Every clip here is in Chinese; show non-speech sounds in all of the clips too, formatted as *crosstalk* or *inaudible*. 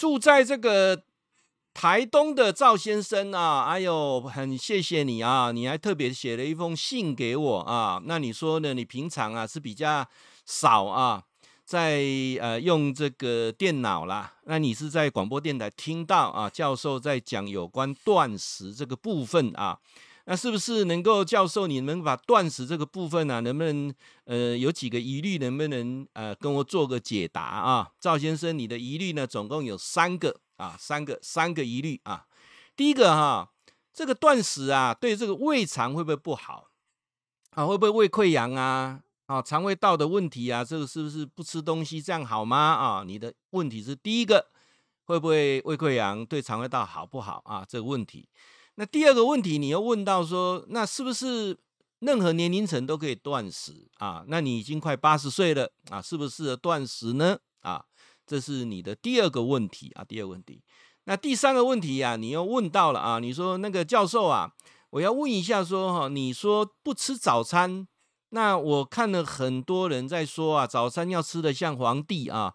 住在这个台东的赵先生啊，哎呦，很谢谢你啊，你还特别写了一封信给我啊。那你说呢？你平常啊是比较少啊，在呃用这个电脑啦。那你是在广播电台听到啊，教授在讲有关断食这个部分啊。那是不是能够教授你能把断食这个部分呢、啊？能不能呃有几个疑虑？能不能呃跟我做个解答啊？赵先生，你的疑虑呢，总共有三个啊，三个三个疑虑啊。第一个哈、这个断食啊，对这个胃肠会不会不好啊？会不会胃溃疡啊？啊，肠胃道的问题啊，这个是不是不吃东西这样好吗？啊，你的问题是第一个，会不会胃溃疡对肠胃道好不好啊？这个问题。那第二个问题，你又问到说，那是不是任何年龄层都可以断食啊？那你已经快八十岁了啊，适不适合断食呢？啊，这是你的第二个问题啊。第二个问题，那第三个问题啊，你又问到了啊，你说那个教授啊，我要问一下说哈，你说不吃早餐，那我看了很多人在说啊，早餐要吃得像皇帝啊，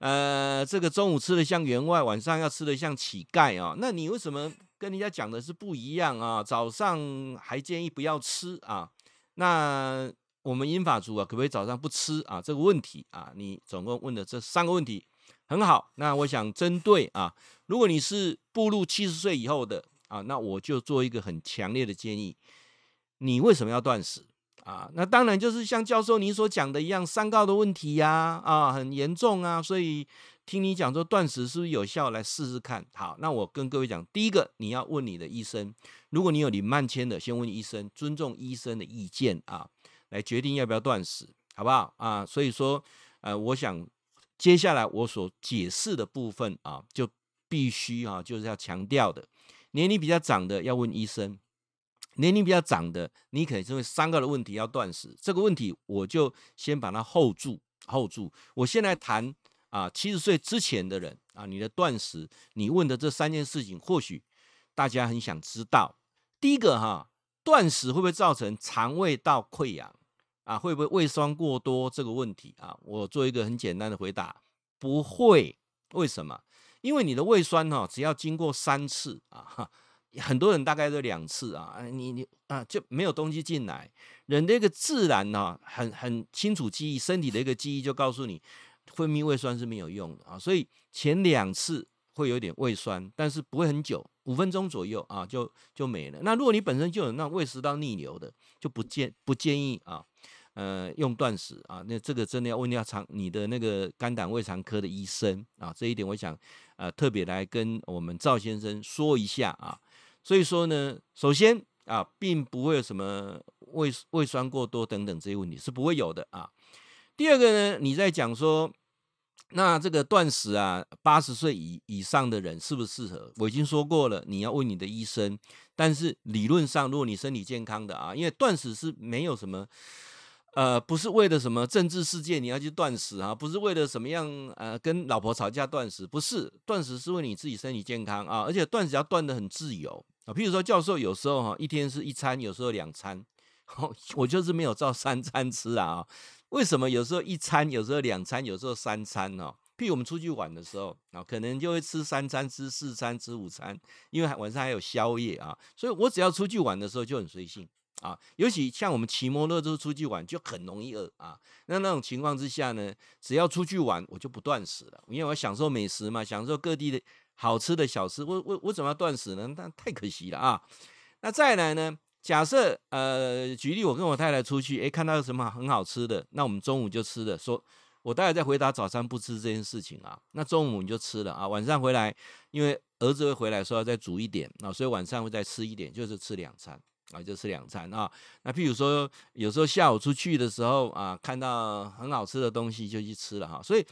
呃，这个中午吃得像员外，晚上要吃得像乞丐啊，那你为什么？跟人家讲的是不一样啊，早上还建议不要吃啊。那我们英法族啊，可不可以早上不吃啊？这个问题啊，你总共问的这三个问题很好。那我想针对啊，如果你是步入七十岁以后的啊，那我就做一个很强烈的建议，你为什么要断食啊？那当然就是像教授你所讲的一样，三高的问题呀，啊，很严重啊，所以。听你讲说断食是不是有效？来试试看。好，那我跟各位讲，第一个你要问你的医生。如果你有你慢签的，先问医生，尊重医生的意见啊，来决定要不要断食，好不好啊？所以说，呃，我想接下来我所解释的部分啊，就必须啊，就是要强调的，年龄比较长的要问医生，年龄比较长的，你可能因为三个的问题要断食，这个问题我就先把它 hold 住，hold 住。我现在谈。啊，七十岁之前的人啊，你的断食，你问的这三件事情，或许大家很想知道。第一个哈，断食会不会造成肠胃道溃疡啊？会不会胃酸过多这个问题啊？我做一个很简单的回答，不会。为什么？因为你的胃酸哈，只要经过三次啊，很多人大概都两次啊，你你啊就没有东西进来。人的一个自然呢，很很清楚记忆，身体的一个记忆就告诉你。分泌胃酸是没有用的啊，所以前两次会有点胃酸，但是不会很久，五分钟左右啊就就没了。那如果你本身就有那胃食道逆流的，就不建不建议啊，呃用断食啊，那这个真的要问一下肠你的那个肝胆胃肠科的医生啊，这一点我想呃特别来跟我们赵先生说一下啊。所以说呢，首先啊，并不会有什么胃胃酸过多等等这些问题是不会有的啊。第二个呢，你在讲说，那这个断食啊，八十岁以以上的人适不适合？我已经说过了，你要问你的医生。但是理论上，如果你身体健康的啊，因为断食是没有什么，呃，不是为了什么政治事件你要去断食啊，不是为了什么样呃跟老婆吵架断食，不是，断食是为你自己身体健康啊，而且断食要断得很自由啊。譬如说，教授有时候哈一天是一餐，有时候两餐，*laughs* 我就是没有照三餐吃啊。为什么有时候一餐，有时候两餐，有时候三餐呢？譬如我们出去玩的时候啊，可能就会吃三餐、吃四餐、吃五餐，因为晚上还有宵夜啊。所以我只要出去玩的时候就很随性啊。尤其像我们骑摩托车出去玩，就很容易饿啊。那那种情况之下呢，只要出去玩，我就不断食了，因为我享受美食嘛，享受各地的好吃的小吃。我我我怎么要断食呢？那太可惜了啊。那再来呢？假设呃，举例我跟我太太出去，诶，看到什么很好吃的，那我们中午就吃了。说，我待会再回答早餐不吃这件事情啊，那中午你就吃了啊。晚上回来，因为儿子会回来说要再煮一点啊，所以晚上会再吃一点，就是吃两餐啊，就吃两餐啊。那譬如说，有时候下午出去的时候啊，看到很好吃的东西就去吃了哈。所以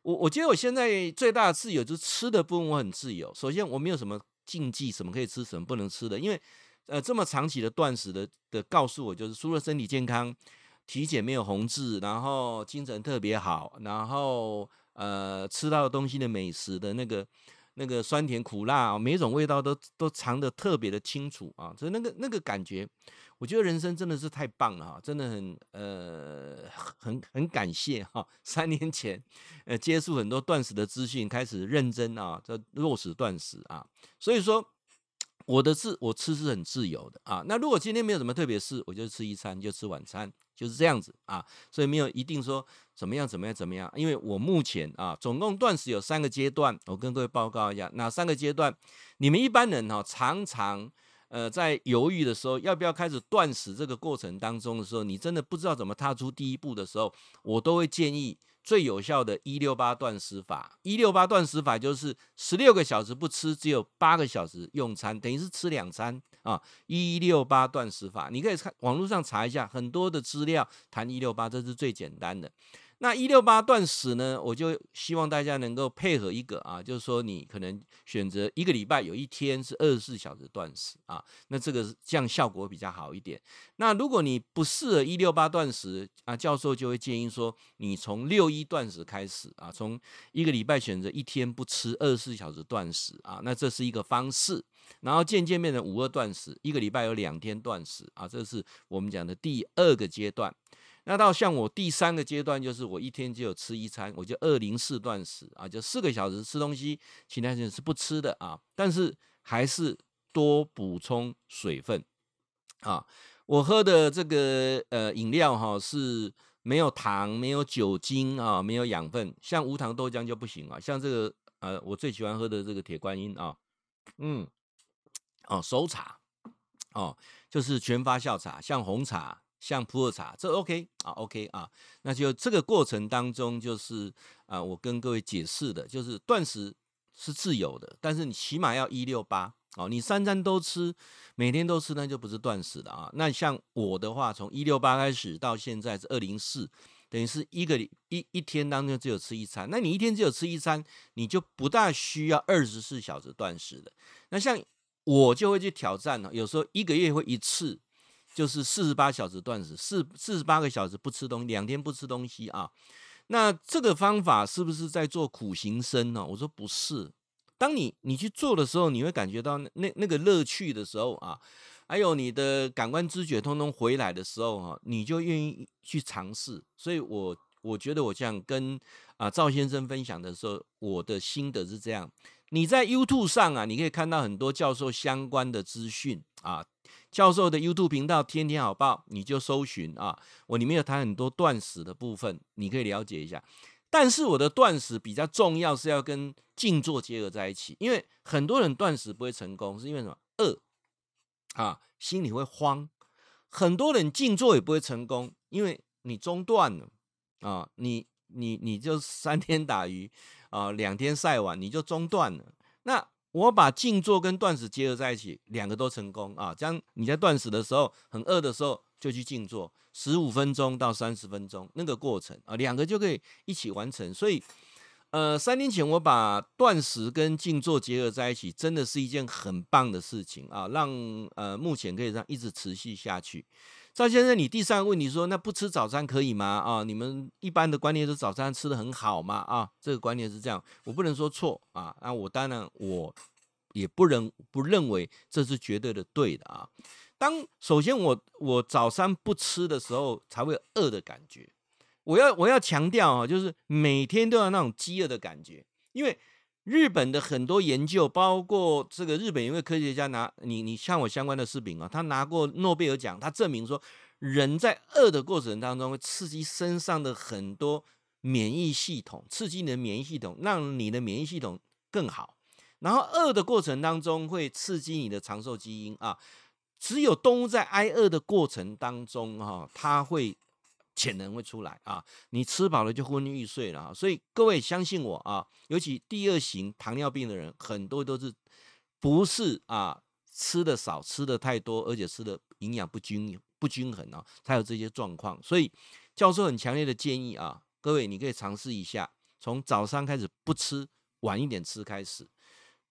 我我觉得我现在最大的自由就是吃的部分我很自由。首先我没有什么禁忌，什么可以吃，什么不能吃的，因为。呃，这么长期的断食的的告诉我，就是除了身体健康，体检没有红字，然后精神特别好，然后呃吃到的东西的美食的那个那个酸甜苦辣啊，每种味道都都尝得特别的清楚啊，所以那个那个感觉，我觉得人生真的是太棒了哈，真的很呃很很感谢哈，三年前呃接触很多断食的资讯，开始认真啊，这落实断食啊，所以说。我的自我吃是很自由的啊，那如果今天没有什么特别事，我就吃一餐就吃晚餐，就是这样子啊，所以没有一定说怎么样怎么样怎么样，因为我目前啊，总共断食有三个阶段，我跟各位报告一下，哪三个阶段？你们一般人哈、常常呃在犹豫的时候，要不要开始断食这个过程当中的时候，你真的不知道怎么踏出第一步的时候，我都会建议。最有效的一六八断食法，一六八断食法就是十六个小时不吃，只有八个小时用餐，等于是吃两餐啊。一六八断食法，你可以看网络上查一下，很多的资料谈一六八，这是最简单的。那一六八断食呢，我就希望大家能够配合一个啊，就是说你可能选择一个礼拜有一天是二十四小时断食啊，那这个这样效果比较好一点。那如果你不适合一六八断食啊，教授就会建议说，你从六一断食开始啊，从一个礼拜选择一天不吃二十四小时断食啊，那这是一个方式。然后渐渐变成五二断食，一个礼拜有两天断食啊，这是我们讲的第二个阶段。那到像我第三个阶段，就是我一天只有吃一餐，我就二零四断食啊，就四个小时吃东西，其他时间是不吃的啊。但是还是多补充水分啊。我喝的这个呃饮料哈是没有糖、没有酒精啊、没有养分，像无糖豆浆就不行啊。像这个呃我最喜欢喝的这个铁观音啊，嗯，哦熟茶哦，就是全发酵茶，像红茶。像普洱茶，这 OK 啊，OK 啊，那就这个过程当中，就是啊，我跟各位解释的，就是断食是自由的，但是你起码要一六八哦，你三餐都吃，每天都吃，那就不是断食了啊。那像我的话，从一六八开始到现在是二零四，等于是一个一一天当中只有吃一餐，那你一天只有吃一餐，你就不大需要二十四小时断食的。那像我就会去挑战了，有时候一个月会一次。就是四十八小时断食，四四十八个小时不吃东西，两天不吃东西啊。那这个方法是不是在做苦行僧呢？我说不是。当你你去做的时候，你会感觉到那那个乐趣的时候啊，还有你的感官知觉通通回来的时候啊，你就愿意去尝试。所以我我觉得我这样跟啊赵先生分享的时候，我的心得是这样。你在 YouTube 上啊，你可以看到很多教授相关的资讯啊。教授的 YouTube 频道天天好报，你就搜寻啊，我里面有谈很多断食的部分，你可以了解一下。但是我的断食比较重要，是要跟静坐结合在一起，因为很多人断食不会成功，是因为什么？饿啊，心里会慌。很多人静坐也不会成功，因为你中断了啊，你你你就三天打鱼啊，两天晒网，你就中断了。那我把静坐跟断食结合在一起，两个都成功啊！这样你在断食的时候很饿的时候就去静坐，十五分钟到三十分钟那个过程啊，两个就可以一起完成。所以，呃，三年前我把断食跟静坐结合在一起，真的是一件很棒的事情啊！让呃目前可以让一直持续下去。赵先生，你第三个问题说，那不吃早餐可以吗？啊，你们一般的观念是早餐吃得很好吗？啊，这个观念是这样，我不能说错啊。那我当然我也不认不认为这是绝对的对的啊。当首先我我早餐不吃的时候，才会饿的感觉。我要我要强调啊，就是每天都要那种饥饿的感觉，因为。日本的很多研究，包括这个日本一位科学家拿你你像我相关的视频啊，他拿过诺贝尔奖，他证明说人在饿的过程当中会刺激身上的很多免疫系统，刺激你的免疫系统，让你的免疫系统更好。然后饿的过程当中会刺激你的长寿基因啊，只有动物在挨饿的过程当中哈，它会。潜能会出来啊！你吃饱了就昏昏欲睡了啊！所以各位相信我啊，尤其第二型糖尿病的人，很多都是不是啊吃的少，吃的太多，而且吃的营养不均不均衡啊，才有这些状况。所以教授很强烈的建议啊，各位你可以尝试一下，从早上开始不吃，晚一点吃开始，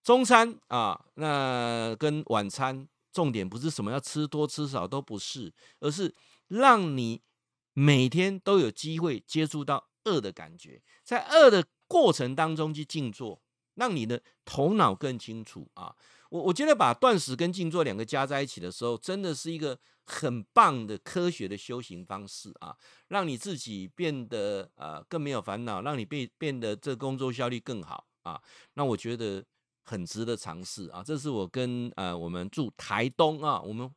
中餐啊，那跟晚餐重点不是什么要吃多吃少都不是，而是让你。每天都有机会接触到恶的感觉，在恶的过程当中去静坐让你的头脑更清楚啊。我我觉得把断食跟静坐两个加在一起的时候，真的是一个很棒的科学的修行方式啊，让你自己变得呃更没有烦恼，让你变变得这工作效率更好啊。那我觉得很值得尝试啊。这是我跟呃我们住台东啊，我们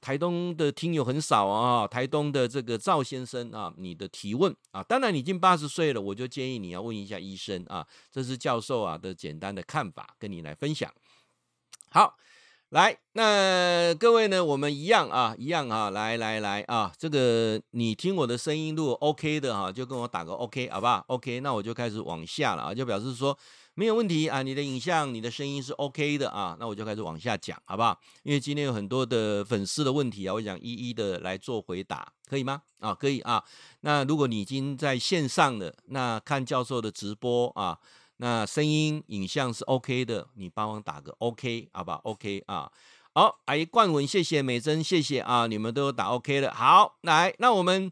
台东的听友很少啊，台东的这个赵先生啊，你的提问啊，当然你已经八十岁了，我就建议你要问一下医生啊。这是教授啊的简单的看法，跟你来分享。好，来，那各位呢，我们一样啊，一样啊，来来来啊，这个你听我的声音如果 OK 的哈，就跟我打个 OK 好不好？OK，那我就开始往下了啊，就表示说没有问题啊，你的影像、你的声音是 OK 的啊，那我就开始往下讲，好不好？因为今天有很多的粉丝的问题啊，我想一一的来做回答，可以吗？啊，可以啊。那如果你已经在线上了，那看教授的直播啊。那声音、影像是 OK 的，你帮忙打个 OK，好吧？OK 啊，好，阿姨冠文，谢谢美珍，谢谢啊，你们都打 OK 了。好，来，那我们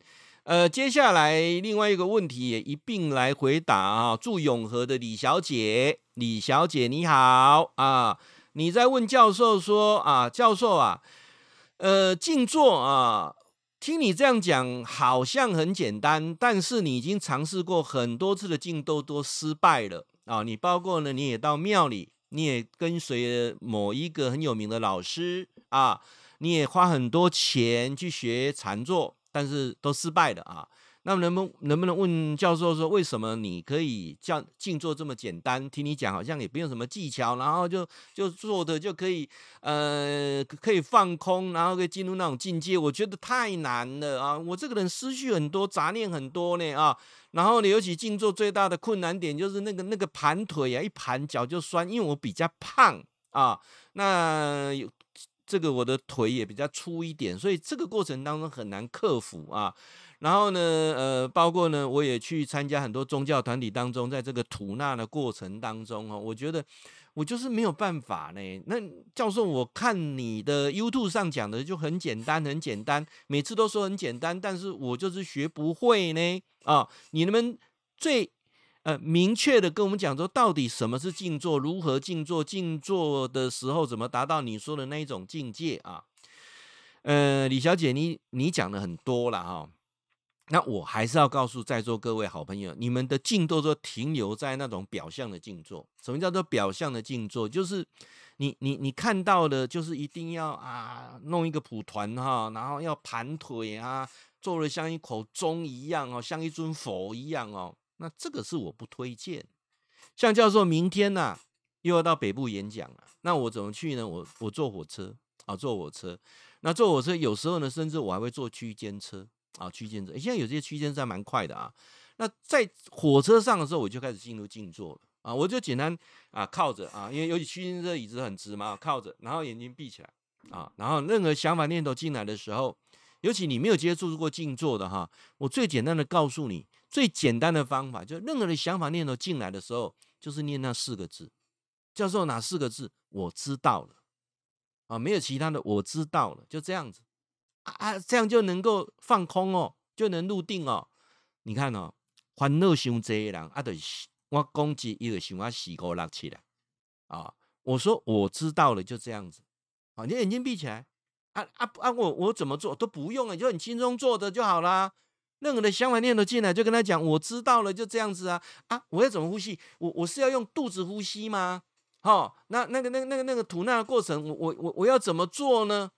呃接下来另外一个问题也一并来回答啊。祝永和的李小姐，李小姐你好啊，你在问教授说啊，教授啊，呃，静坐啊，听你这样讲好像很简单，但是你已经尝试过很多次的静坐都失败了。啊，你包括呢，你也到庙里，你也跟随某一个很有名的老师啊，你也花很多钱去学禅坐，但是都失败了啊。那么能不能不能问教授说，为什么你可以叫静坐这么简单？听你讲好像也不用什么技巧，然后就就坐的就可以，呃，可以放空，然后可以进入那种境界。我觉得太难了啊！我这个人思绪很多，杂念很多呢啊。然后呢，尤其静坐最大的困难点就是那个那个盘腿啊，一盘脚就酸，因为我比较胖啊。那这个我的腿也比较粗一点，所以这个过程当中很难克服啊。然后呢，呃，包括呢，我也去参加很多宗教团体当中，在这个吐纳的过程当中，哦，我觉得我就是没有办法呢。那教授，我看你的 YouTube 上讲的就很简单，很简单，每次都说很简单，但是我就是学不会呢。啊，你能不能最呃明确的跟我们讲说，到底什么是静坐？如何静坐？静坐的时候怎么达到你说的那一种境界啊？呃，李小姐，你你讲的很多了哈。那我还是要告诉在座各位好朋友，你们的静坐都停留在那种表象的静坐。什么叫做表象的静坐？就是你你你看到的，就是一定要啊弄一个蒲团哈，然后要盘腿啊，做的像一口钟一样哦，像一尊佛一样哦。那这个是我不推荐。像教授明天呐、又要到北部演讲了，那我怎么去呢？我我坐火车啊，坐火车。那坐火车有时候呢，甚至我还会坐区间车。啊，区间车，现在有些区间车还蛮快的啊。那在火车上的时候，我就开始进入静坐了啊。我就简单啊靠着啊，因为尤其区间车椅子很直嘛，靠着，然后眼睛闭起来啊，然后任何想法念头进来的时候，尤其你没有接触过静坐的哈，我最简单的告诉你，最简单的方法，就任何的想法念头进来的时候，就是念那四个字，教授哪四个字？我知道了啊，没有其他的，我知道了，就这样子。啊啊，这样就能够放空哦，就能入定哦。你看哦，烦恼伤多的人啊，就是我攻击一个想法四五六七了啊。我说我知道了，就这样子。啊，你眼睛闭起来。啊啊啊！我我怎么做都不用啊，就很轻松做的就好啦。任何的想法念头进来，就跟他讲，我知道了，就这样子啊。啊，我要怎么呼吸？我我是要用肚子呼吸吗？好，那那个那个那个那个吐纳的过程，我我我我要怎么做呢？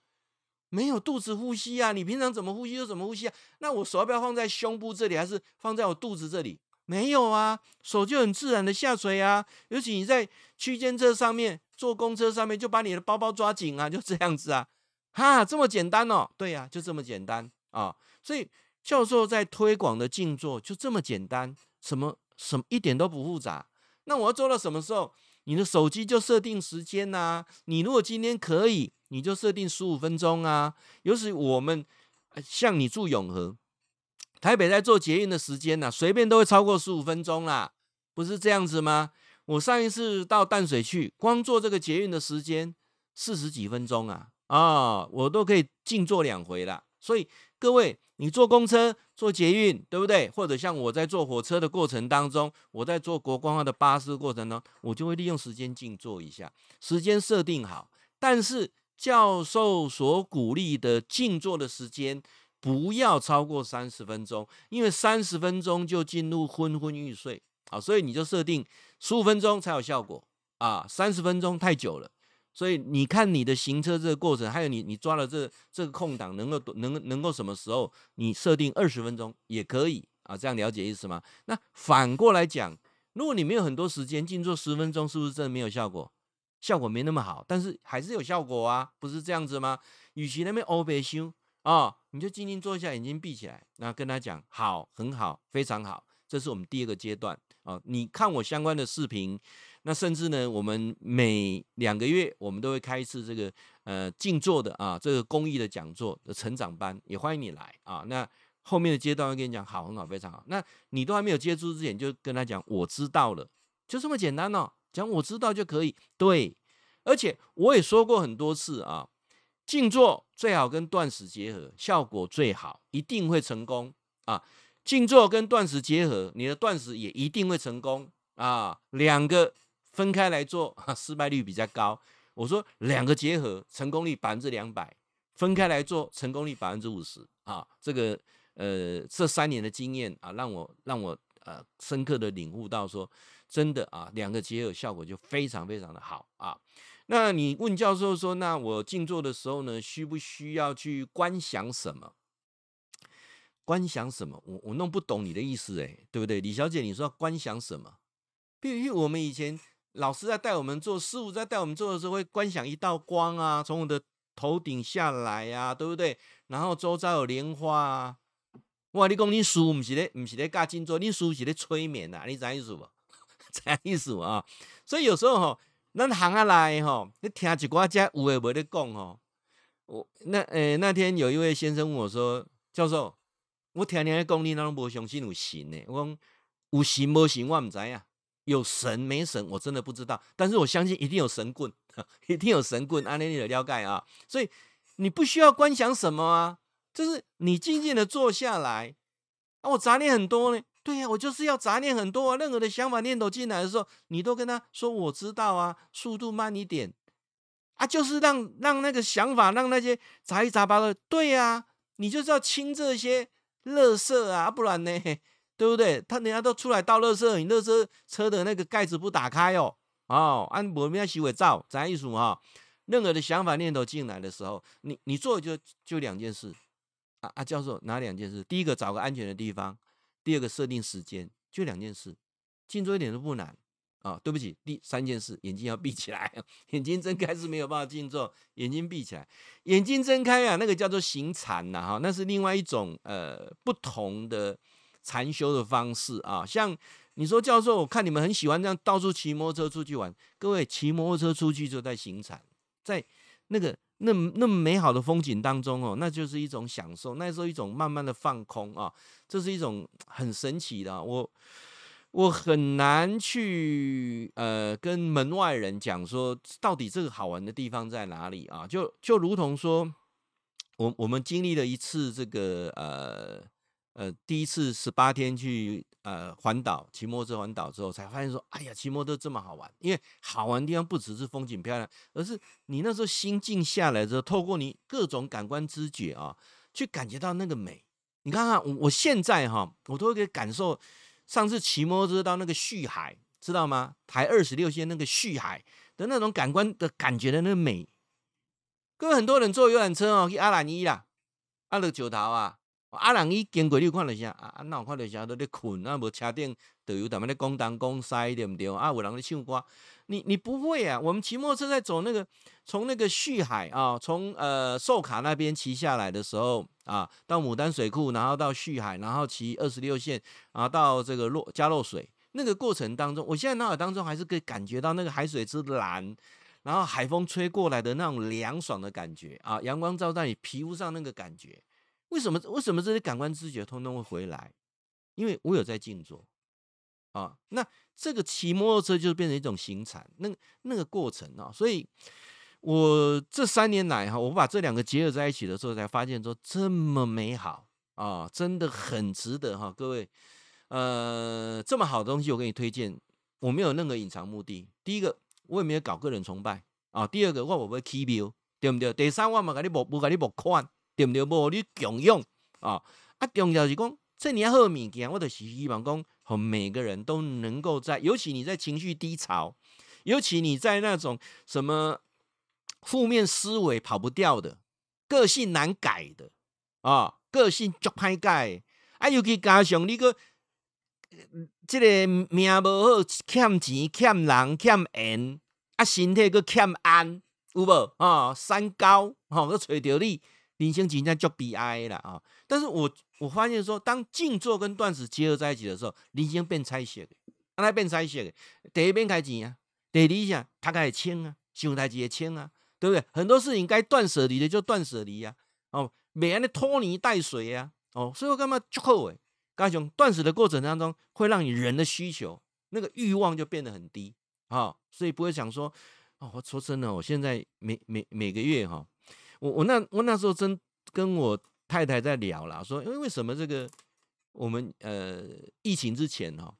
没有肚子呼吸啊！你平常怎么呼吸就怎么呼吸啊？那我手要不要放在胸部这里，还是放在我肚子这里？没有啊，手就很自然的下垂啊。尤其你在区间车上面，坐公车上面，就把你的包包抓紧啊，就这样子啊，哈，这么简单哦。对呀，就这么简单啊。所以教授在推广的静坐就这么简单，什么什么一点都不复杂。那我要做到什么时候？你的手机就设定时间呐。你如果今天可以。你就设定十五分钟啊，尤其我们像你住永和，台北在做捷运的时间呢、啊，随便都会超过十五分钟啦，不是这样子吗？我上一次到淡水去，光做这个捷运的时间四十几分钟啊，啊、我都可以静坐两回了，所以各位，你坐公车、坐捷运，对不对？或者像我在坐火车的过程当中，我在坐国光号的巴士过程当中，我就会利用时间静坐一下，时间设定好。但是教授所鼓励的静坐的时间不要超过三十分钟，因为三十分钟就进入昏昏欲睡。啊，所以你就设定十五分钟才有效果啊，三十分钟太久了。所以你看你的行车这个过程，还有你你抓了这这个空档，能够能能够什么时候你设定二十分钟也可以啊？这样了解意思吗？那反过来讲，如果你没有很多时间，静坐十分钟，是不是真的没有效果？效果没那么好，但是还是有效果啊，不是这样子吗？与其那边欧北修啊，你就静静坐下，眼睛闭起来，那跟他讲好，很好，非常好，这是我们第二个阶段啊。你看我相关的视频。那甚至呢，我们每两个月我们都会开一次这个呃静坐的啊，这个公益的讲座的成长班，也欢迎你来啊。那后面的阶段会跟你讲，好，很好，非常好。那你都还没有接触之前，就跟他讲，我知道了，就这么简单哦，讲我知道就可以。对，而且我也说过很多次啊，静坐最好跟断食结合，效果最好，一定会成功啊。静坐跟断食结合，你的断食也一定会成功啊，两个。分开来做，失败率比较高。我说两个结合，成功率百分之两百；分开来做，成功率百分之五十。啊，这个呃，这三年的经验啊，让我让我呃深刻的领悟到说，真的啊，两个结合效果就非常非常的好啊。那你问教授说，那我静坐的时候呢，需不需要去观想什么？观想什么？我我弄不懂你的意思，诶，对不对？李小姐，你说观想什么？比如我们以前。老师在带我们做，师傅在带我们做的时候，会观想一道光啊，从我的头顶下来呀、啊，对不对？然后周遭有莲花啊。哇，你讲你师傅不是咧，不是咧教静坐，你师是咧催眠啊？你知意思不？*laughs* 知意思啊？所以有时候吼，咱行下来吼，你听一寡只有诶无咧讲吼。我那诶、那天有一位先生问我说：“教授，我听你讲，你那拢无相信有神呢？”我讲有神无神，我唔知啊。有神没神，我真的不知道。但是我相信一定有神棍，*laughs* 一定有神棍。安尼你的了解啊，所以你不需要观想什么啊，就是你静静的坐下来。啊，我杂念很多呢，对呀，我就是要杂念很多啊。任何的想法念头进来的时候，你都跟他说我知道啊，速度慢一点啊，就是让让那个想法，让那些杂七杂八的，对呀，你就是要清这些垃圾啊，不然呢？对不对？他人家都出来倒垃圾，你垃圾车的那个盖子不打开哦，哦，按摩面洗尾照，咱意思哈。任何的想法念头进来的时候，你你做就就两件事啊啊，教授哪两件事？第一个找个安全的地方，第二个设定时间，就两件事，静坐一点都不难啊、哦。对不起，第三件事，眼睛要闭起来，眼睛睁开是没有办法静坐，眼睛闭起来，眼睛睁开啊，那个叫做行禅呐哈，那是另外一种呃不同的。禅修的方式啊，像你说教授，我看你们很喜欢这样到处骑摩托车出去玩。各位骑摩托车出去就在行禅，在那个那那么美好的风景当中哦，那就是一种享受，那时候一种慢慢的放空啊，这是一种很神奇的。我我很难去呃跟门外人讲说，到底这个好玩的地方在哪里啊？就就如同说，我我们经历了一次这个呃。呃，第一次十八天去呃环岛骑摩托车环岛之后，才发现说，哎呀，骑摩托车这么好玩。因为好玩的地方不只是风景漂亮，而是你那时候心静下来之后，透过你各种感官知觉啊，去感觉到那个美。你看看我，我现在哈，我都会可以感受上次骑摩托车到那个旭海，知道吗？台二十六线那个旭海的那种感官的感觉的那个美。各位很多人坐游览车哦，去阿兰伊啦，阿乐九桃啊。阿人伊经过你看到啥？啊，那有看到啥？都在困啊，无车顶导游他们在讲东讲西，对不对？啊，有人在唱歌。你你不会啊？我们骑摩托车在走那个从那个旭海啊，从呃寿卡那边骑下来的时候啊，到牡丹水库，然后到旭海，然后骑二十六线，然后到这个落佳露水那个过程当中，我现在脑海当中还是可以感觉到那个海水之蓝，然后海风吹过来的那种凉爽的感觉啊，阳光照在你皮肤上那个感觉。为什么？为什么这些感官知觉通通会回来？因为我有在静坐啊。那这个骑摩托车就变成一种行禅，那那个过程啊。所以我这三年来哈，我把这两个结合在一起的时候，才发现说这么美好啊，真的很值得哈，各位，呃，这么好的东西我给你推荐，我没有任何隐藏目的。第一个，我也没有搞个人崇拜啊；第二个，我不会起庙，对不对？第三，我嘛给你募，不给你募款，对不对？无你共用啊。啊，重要是讲这你好物件，我就是希望讲，和每个人都能够在，尤其你在情绪低潮，尤其你在那种什么。负面思维跑不掉的，个性难改的啊，个性足歹改，啊，尤其加上你个，这个命无好，欠钱、欠人、欠缘，啊，身体个欠安，有无啊？三高，吼、哦，去找到你，人生真正足悲哀啦啊！但是我我发现说，当静坐跟断食结合在一起的时候，人生变彩色的，安怎变彩色的？第一变开钱啊，第二下他开始清啊，想代志会清啊。对不对？很多事情该断舍离的就断舍离呀，哦，免得拖泥带水呀，哦，所以我干嘛就后悔？刚才讲断舍的过程当中，会让你人的需求那个欲望就变得很低啊、哦，所以不会想说，哦，我说真的，我现在每每每个月哈、哦，我我那我那时候真跟我太太在聊了，说，因为为什么这个我们呃疫情之前哈、哦，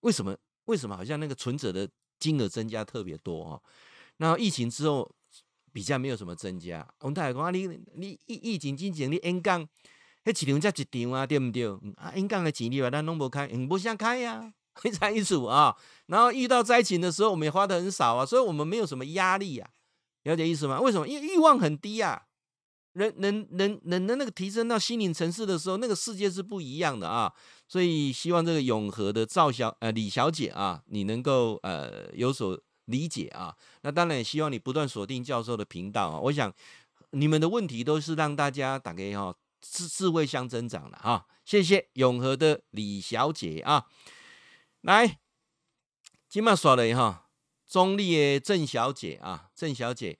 为什么为什么好像那个存折的金额增加特别多哈、哦？那疫情之后。比较没有什么增加，我们太太讲啊，你你疫疫情之前你演讲，迄一场才一场啊，对不对？啊，演讲的钱你话咱拢无开，嗯，不想开呀，非常清楚啊。然后遇到灾情的时候，我们也花的很少啊，所以我们没有什么压力啊，了解意思吗？为什么？因为欲望很低啊。人人人人的那个提升到心灵层次的时候，那个世界是不一样的啊。所以希望这个永和的赵小呃李小姐啊，你能够呃有所。理解啊，那当然也希望你不断锁定教授的频道啊。我想你们的问题都是让大家打给哈智智慧相增长的哈。谢谢永和的李小姐啊，来，今晚耍了哈，中立的郑小姐啊，郑小姐，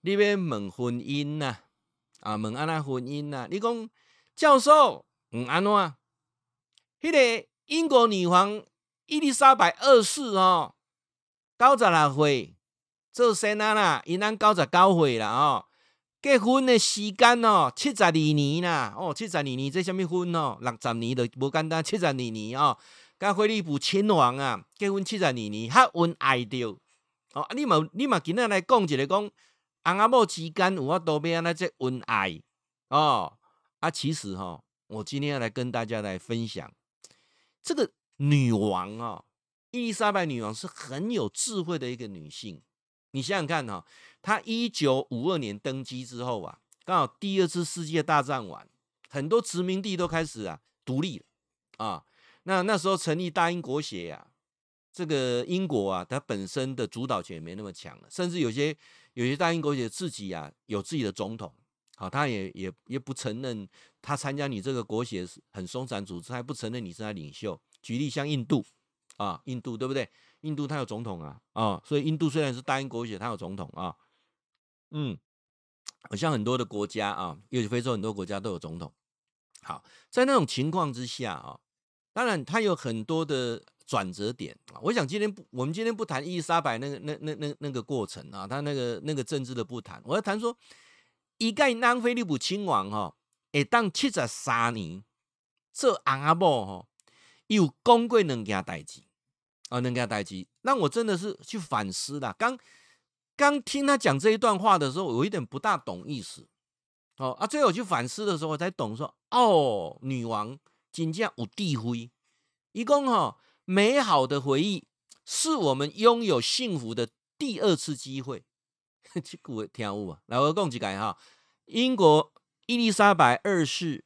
你要问婚姻呐？啊，问安那婚姻呐？你讲教授，嗯，安怎？迄个英国女皇伊丽莎白二世哦。九十六岁做生啊啦，伊咱九十九岁啦哦，结婚的时间哦七十二年啦哦，七十二年这什么婚哦？六十年都无简单，七十二年哦，跟菲利普亲王啊结婚七十二年，较恩爱着哦。啊你嘛你嘛今仔来讲一个讲，翁阿某之间有法度要安怎这恩爱哦。啊，其实哈、哦，我今天要来跟大家来分享这个女王哦。伊丽莎白女王是很有智慧的一个女性，你想想看哈，她一九五二年登基之后啊，刚好第二次世界大战完，很多殖民地都开始啊独立了啊。那那时候成立大英国协呀，这个英国啊，它本身的主导权也没那么强了，甚至有些有些大英国协自己啊有自己的总统，好，他也也也不承认他参加你这个国协是很松散组织，还不承认你是他领袖。举例像印度。啊，印度对不对？印度它有总统啊，啊，所以印度虽然是大英国协，它有总统啊，嗯，好像很多的国家啊，尤其非洲很多国家都有总统。好，在那种情况之下啊，当然它有很多的转折点啊。我想今天不，我们今天不谈伊丽莎白那个那那那那个过程啊，他那个那个政治的不谈，我要谈说，一盖南菲利普亲王哈，会当七十三年做翁仔某吼，有讲过两件代志。啊，能给他代志，那我真的是去反思了。刚刚听他讲这一段话的时候，我有点不大懂意思。哦啊，最后去反思的时候，我才懂说，哦，女王真正有智慧。一共哈，美好的回忆是我们拥有幸福的第二次机会。*laughs* 这句话听有无？来，我讲几个哈。英国伊丽莎白二世，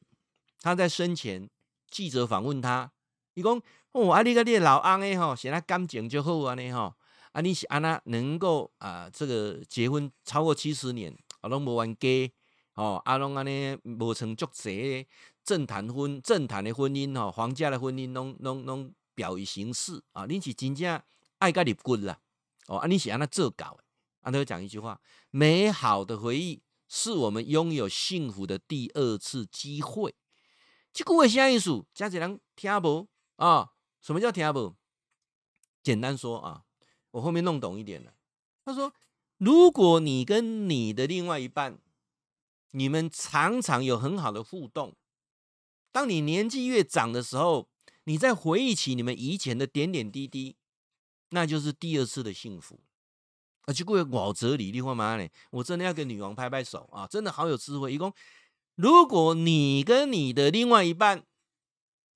她在生前记者访问她，一共。哦，啊，你个你老翁诶吼，现在感情就好安尼吼，啊，你是安那能够啊，这个结婚超过七十年，啊，拢无冤家，吼，啊，拢安尼无成足侪政坛婚政坛的婚姻吼，皇家的婚姻拢拢拢表于形式啊，你是真正爱甲入骨啦，哦，啊，你是安那做搞的，啊，他讲一句话，美好的回忆是我们拥有幸福的第二次机会，这句话啥意思？真侪人听无啊？什么叫听不？简单说啊，我后面弄懂一点了。他说，如果你跟你的另外一半，你们常常有很好的互动，当你年纪越长的时候，你再回忆起你们以前的点点滴滴，那就是第二次的幸福。而且各位老哲理，你话嘛呢？我真的要给女王拍拍手啊！真的好有智慧。一共，如果你跟你的另外一半，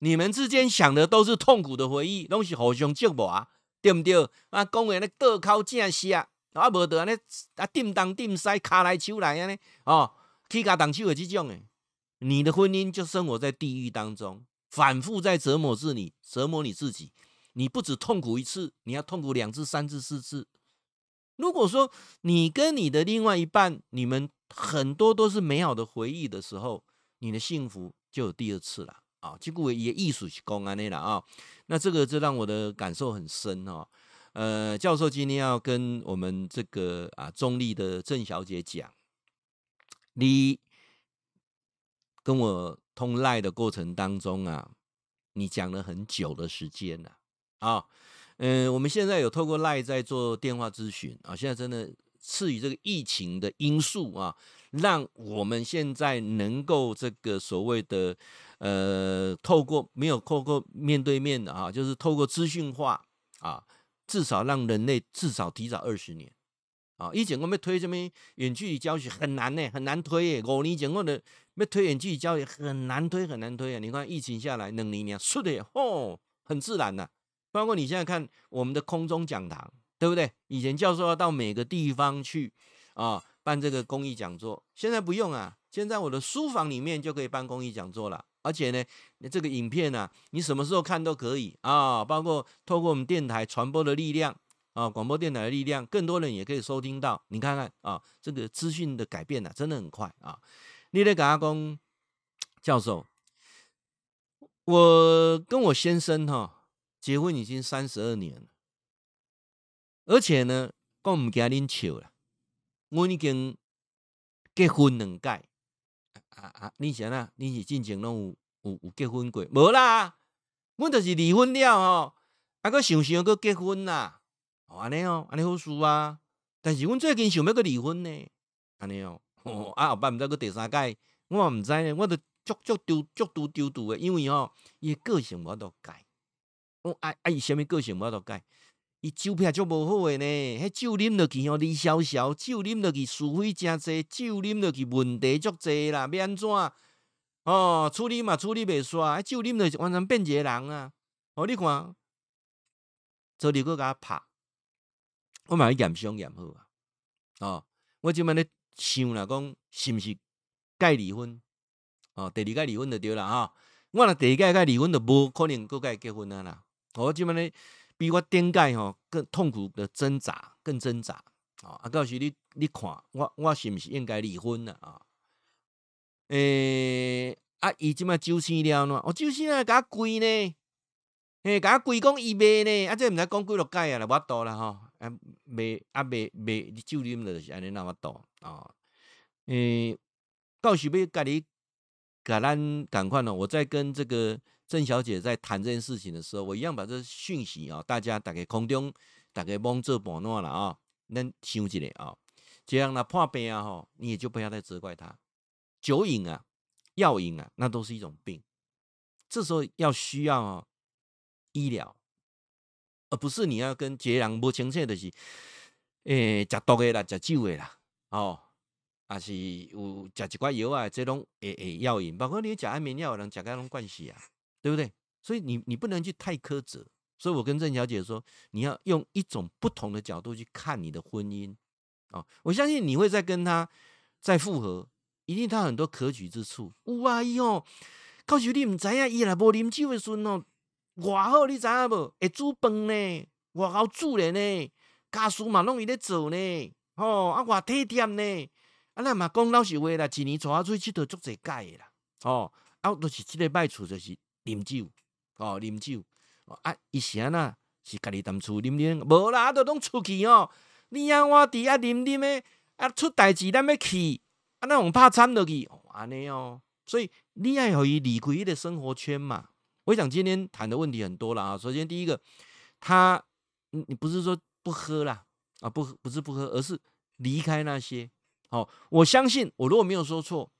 你们之间想的都是痛苦的回忆，拢是互相折磨啊，对不对？啊，讲话咧倒口正舌，啊，无得安尼啊，叮当叮西，卡来手来安尼哦，起家动手的这种诶，你的婚姻就生活在地狱当中，反复在折磨自你，折磨你自己。你不止痛苦一次，你要痛苦两次、三次、四次。如果说你跟你的另外一半，你们很多都是美好的回忆的时候，你的幸福就有第二次了。啊，结果也艺术是公安的了啊。那这个就让我的感受很深哦。呃，教授今天要跟我们这个啊中立的郑小姐讲，你跟我通赖的过程当中啊，你讲了很久的时间了啊。嗯、我们现在有透过赖在做电话咨询啊。现在真的赐予这个疫情的因素啊，让我们现在能够这个所谓的。呃，透过没有透过面对面的啊，就是透过资讯化啊，至少让人类至少提早二十年啊。以前我们推什么远距离教学很难呢，很难推耶。五年前我的要推远距离教学很难推，很难推啊。你看疫情下来，两年说的哦，很自然呐。包括你现在看我们的空中讲堂，对不对？以前教授要到每个地方去啊办这个公益讲座，现在不用啊，现在我的书房里面就可以办公益讲座了。而且呢，这个影片呢、啊，你什么时候看都可以啊。包括透过我们电台传播的力量啊，广播电台的力量，更多人也可以收听到。你看看啊，这个资讯的改变呢、啊，真的很快啊。你得跟阿公教授，我跟我先生哈、啊、结婚已经三十二年了，而且呢，讲唔惊恁笑啦，我已经结婚两届。啊啊！你想啊，你是进前拢有有有结婚过？无啦，阮就是离婚了吼，啊，搁想想搁结婚啦，安尼哦，安尼好事啊。但是阮最近想要搁离婚呢，安尼哦，哦 *laughs* 啊后摆毋知搁第三届，我嘛毋知呢，我都足足丢足拄丢丢诶，因为吼伊诶个性无法度改，我爱爱伊啥物个性无法度改。伊酒品足无好诶呢，迄酒啉落去吼，李小小酒啉落去是非诚济，酒啉落去问题足济啦，要安怎？哦，处理嘛处理袂煞，迄酒啉落去完全变一个人啊！哦，你看，做你搁甲拍，我嘛去验伤验好啊！哦，我即摆咧想啦，讲是毋是该离婚？哦，第二届离婚就对啦哈！我若第二届该离婚，就无可能甲伊结婚啊啦！我即摆咧。比我顶盖吼更痛苦的挣扎，更挣扎哦！啊，到时你你看我我是不是应该离婚了啊？诶、啊，伊即马酒醒了呢？我酒醒了，甲跪呢？诶，甲跪讲伊卖呢？啊，这毋知讲几落届啊？来，我倒啦吼，啊，卖啊卖卖酒啉了就是安尼那么倒啊？诶、到时要甲你甲咱赶快呢？我在跟这个。郑小姐在谈这件事情的时候，我一样把这讯息啊，大家打给空中，打给蒙这保诺了啊，恁想一下啊，这样呢破病啊哈，你也就不要再责怪他。酒瘾啊、药瘾啊，那都是一种病，这时候要需要啊医疗，而不是你要跟别人不亲切的是，诶，食毒的啦，食酒的啦，哦，还是有食一寡药啊，这种诶诶药瘾，包括你食安眠药，人食个拢关系啊。对不对？所以你你不能去太苛责。所以我跟郑小姐说，你要用一种不同的角度去看你的婚姻、哦！我相信你会再跟他再复合，一定他很多可取之处。有啊，伊哦，告诉你唔知啊，伊若无啉酒的时阵哦，偌好，你知影无？会煮饭呢，偌好煮咧呢，家事嘛拢伊咧做呢，哦啊，我体贴呢。啊，咱嘛讲老实话啦，一年带我出去佚佗足济届啦，哦，啊，都是即个歹处就是。啉酒哦，啉酒啊！以前啊，是家己当厝啉啉，无啦，啊都拢出去哦。你啊，我伫啊啉啉的啊，出代志咱要去啊，那种怕掺落去，安尼哦。所以你爱互伊离开伊的生活圈嘛。我想今天谈的问题很多了啊。首先第一个，他你不是说不喝啦啊，不不是不喝，而是离开那些。好，我相信我如果没有说错，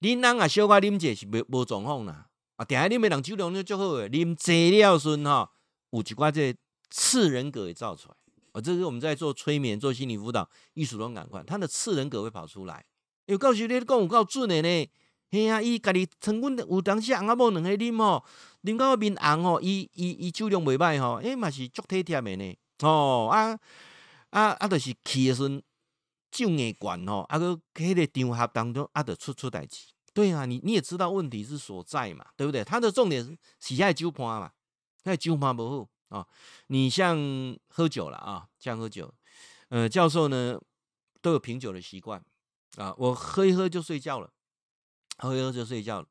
恁翁啊小可啉者是无无状况啦。啊，定下啉的人酒量就足好诶，啉济了时哈，有一寡这次人格会造出来。啊，这是我们在做催眠、做心理辅导，艺术拢感官，他的次人格会跑出来。有告诉你讲有够准的呢？嘿啊，伊家己曾阮有当时翁仔某两个啉吼，啉到面红吼，伊伊伊酒量袂歹吼，诶嘛是足体贴的呢。哦啊啊啊，着是去的时阵酒硬灌吼，啊搁迄个场合当中啊，着出出代志。对啊，你你也知道问题是所在嘛，对不对？他的重点是喜爱酒盘嘛，那酒盘不好啊。你像喝酒了啊，像喝酒，呃，教授呢都有品酒的习惯啊，我喝一喝就睡觉了。喝一喝就睡觉了，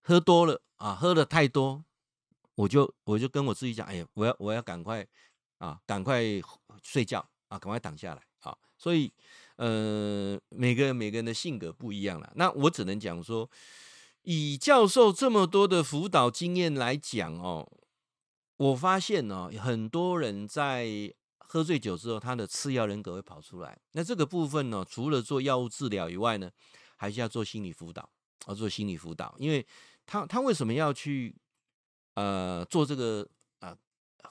喝多了啊，喝的太多，我就我就跟我自己讲，哎呀，我要我要赶快啊，赶快睡觉啊，赶快躺下来啊。所以，呃，每个人每个人的性格不一样了。那我只能讲说，以教授这么多的辅导经验来讲哦，我发现哦，很多人在喝醉酒之后，他的次要人格会跑出来。那这个部分呢，除了做药物治疗以外呢，还是要做心理辅导。要做心理辅导，因为他他为什么要去呃做这个、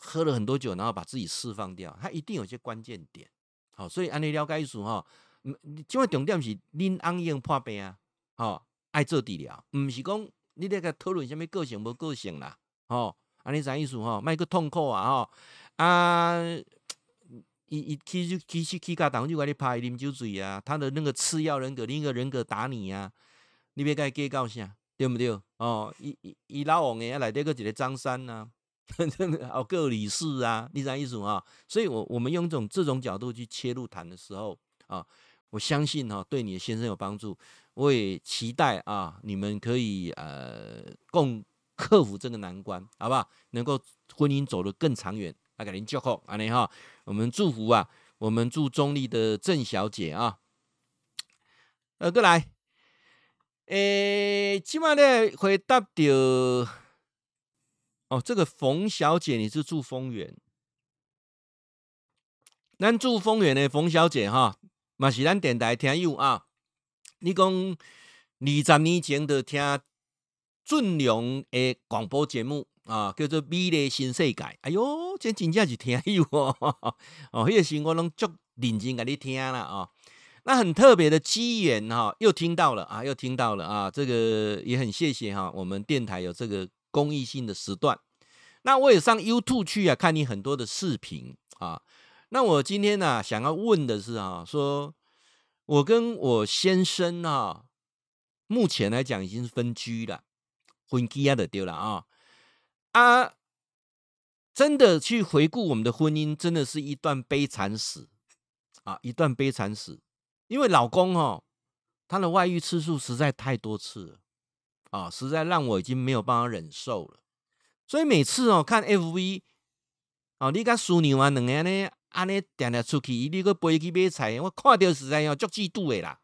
喝了很多酒，然后把自己释放掉，他一定有些关键点。好，所以安尼了解意思哈，嗯，这个重点是恁翁已经破病啊，好爱做治疗，唔是讲你咧个讨论什么个性无个性啦，好，安尼啥意思哈？卖个痛苦啊，哈啊，一一其实其实起家当就给你拍啉酒醉啊，他的那个次要人格，另一个人格打你、啊。你别该计较啥，对不对？哦，伊伊伊老王诶，来这个一个张三啊 *laughs* 哦，各李四啊，你啥意思啊？所以我，我们用这种这种角度去切入谈的时候啊，我相信哈、对你的先生有帮助。我也期待啊，你们可以呃共克服这个难关，好不好？能够婚姻走得更长远，来给您祝福，安尼哈，我们祝福啊，我们祝中立的郑小姐啊，呃，过来。诶，今晚呢回答到哦，这个冯小姐，你是住丰原，咱住丰原的冯小姐哈，嘛是咱电台听友啊。你讲二十年前的听俊良的广播节目啊，叫做《美丽新世界》。哎哟，这真正是听友哦，哦，迄个时我拢足认真甲你听啦啊。那很特别的机缘哈，又听到了啊，又听到了啊，这个也很谢谢哈，我们电台有这个公益性的时段。那我也上 YouTube 去啊，看你很多的视频啊。那我今天呢，想要问的是啊，说我跟我先生啊，目前来讲已经是分居了，婚期啊的丢了啊啊，真的去回顾我们的婚姻，真的是一段悲惨史啊，一段悲惨史。因为老公哦，他的外遇次数实在太多次了，啊，实在让我已经没有办法忍受了。所以每次哦看 FV，哦，你甲苏妞啊两个呢，安尼定定出去，你个飞去买菜，我看到实在哦足嫉妒的啦。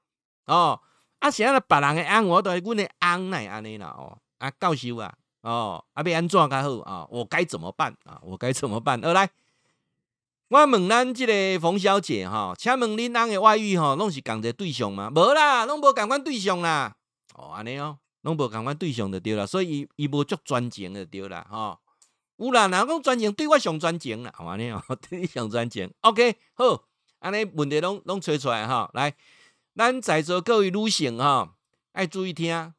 哦，啊，是安尼别人的安，我都阮的安来安尼啦。哦，啊，教授啊，哦，啊，要安怎较好啊？我该怎么办啊？我该怎么办？而来。我问咱这个冯小姐哈，请问恁翁的外遇哈，拢是共一个对象吗？无啦，拢无共款对象啦。哦，安尼哦，拢无共款对象就对了，所以伊伊无足专情就对了吼。有啦，若讲专情，对我上专情啦，安尼哦，*laughs* 对你上专情。OK，好，安尼问题拢拢找出来哈。来，咱在座各位女性哈，爱注意听，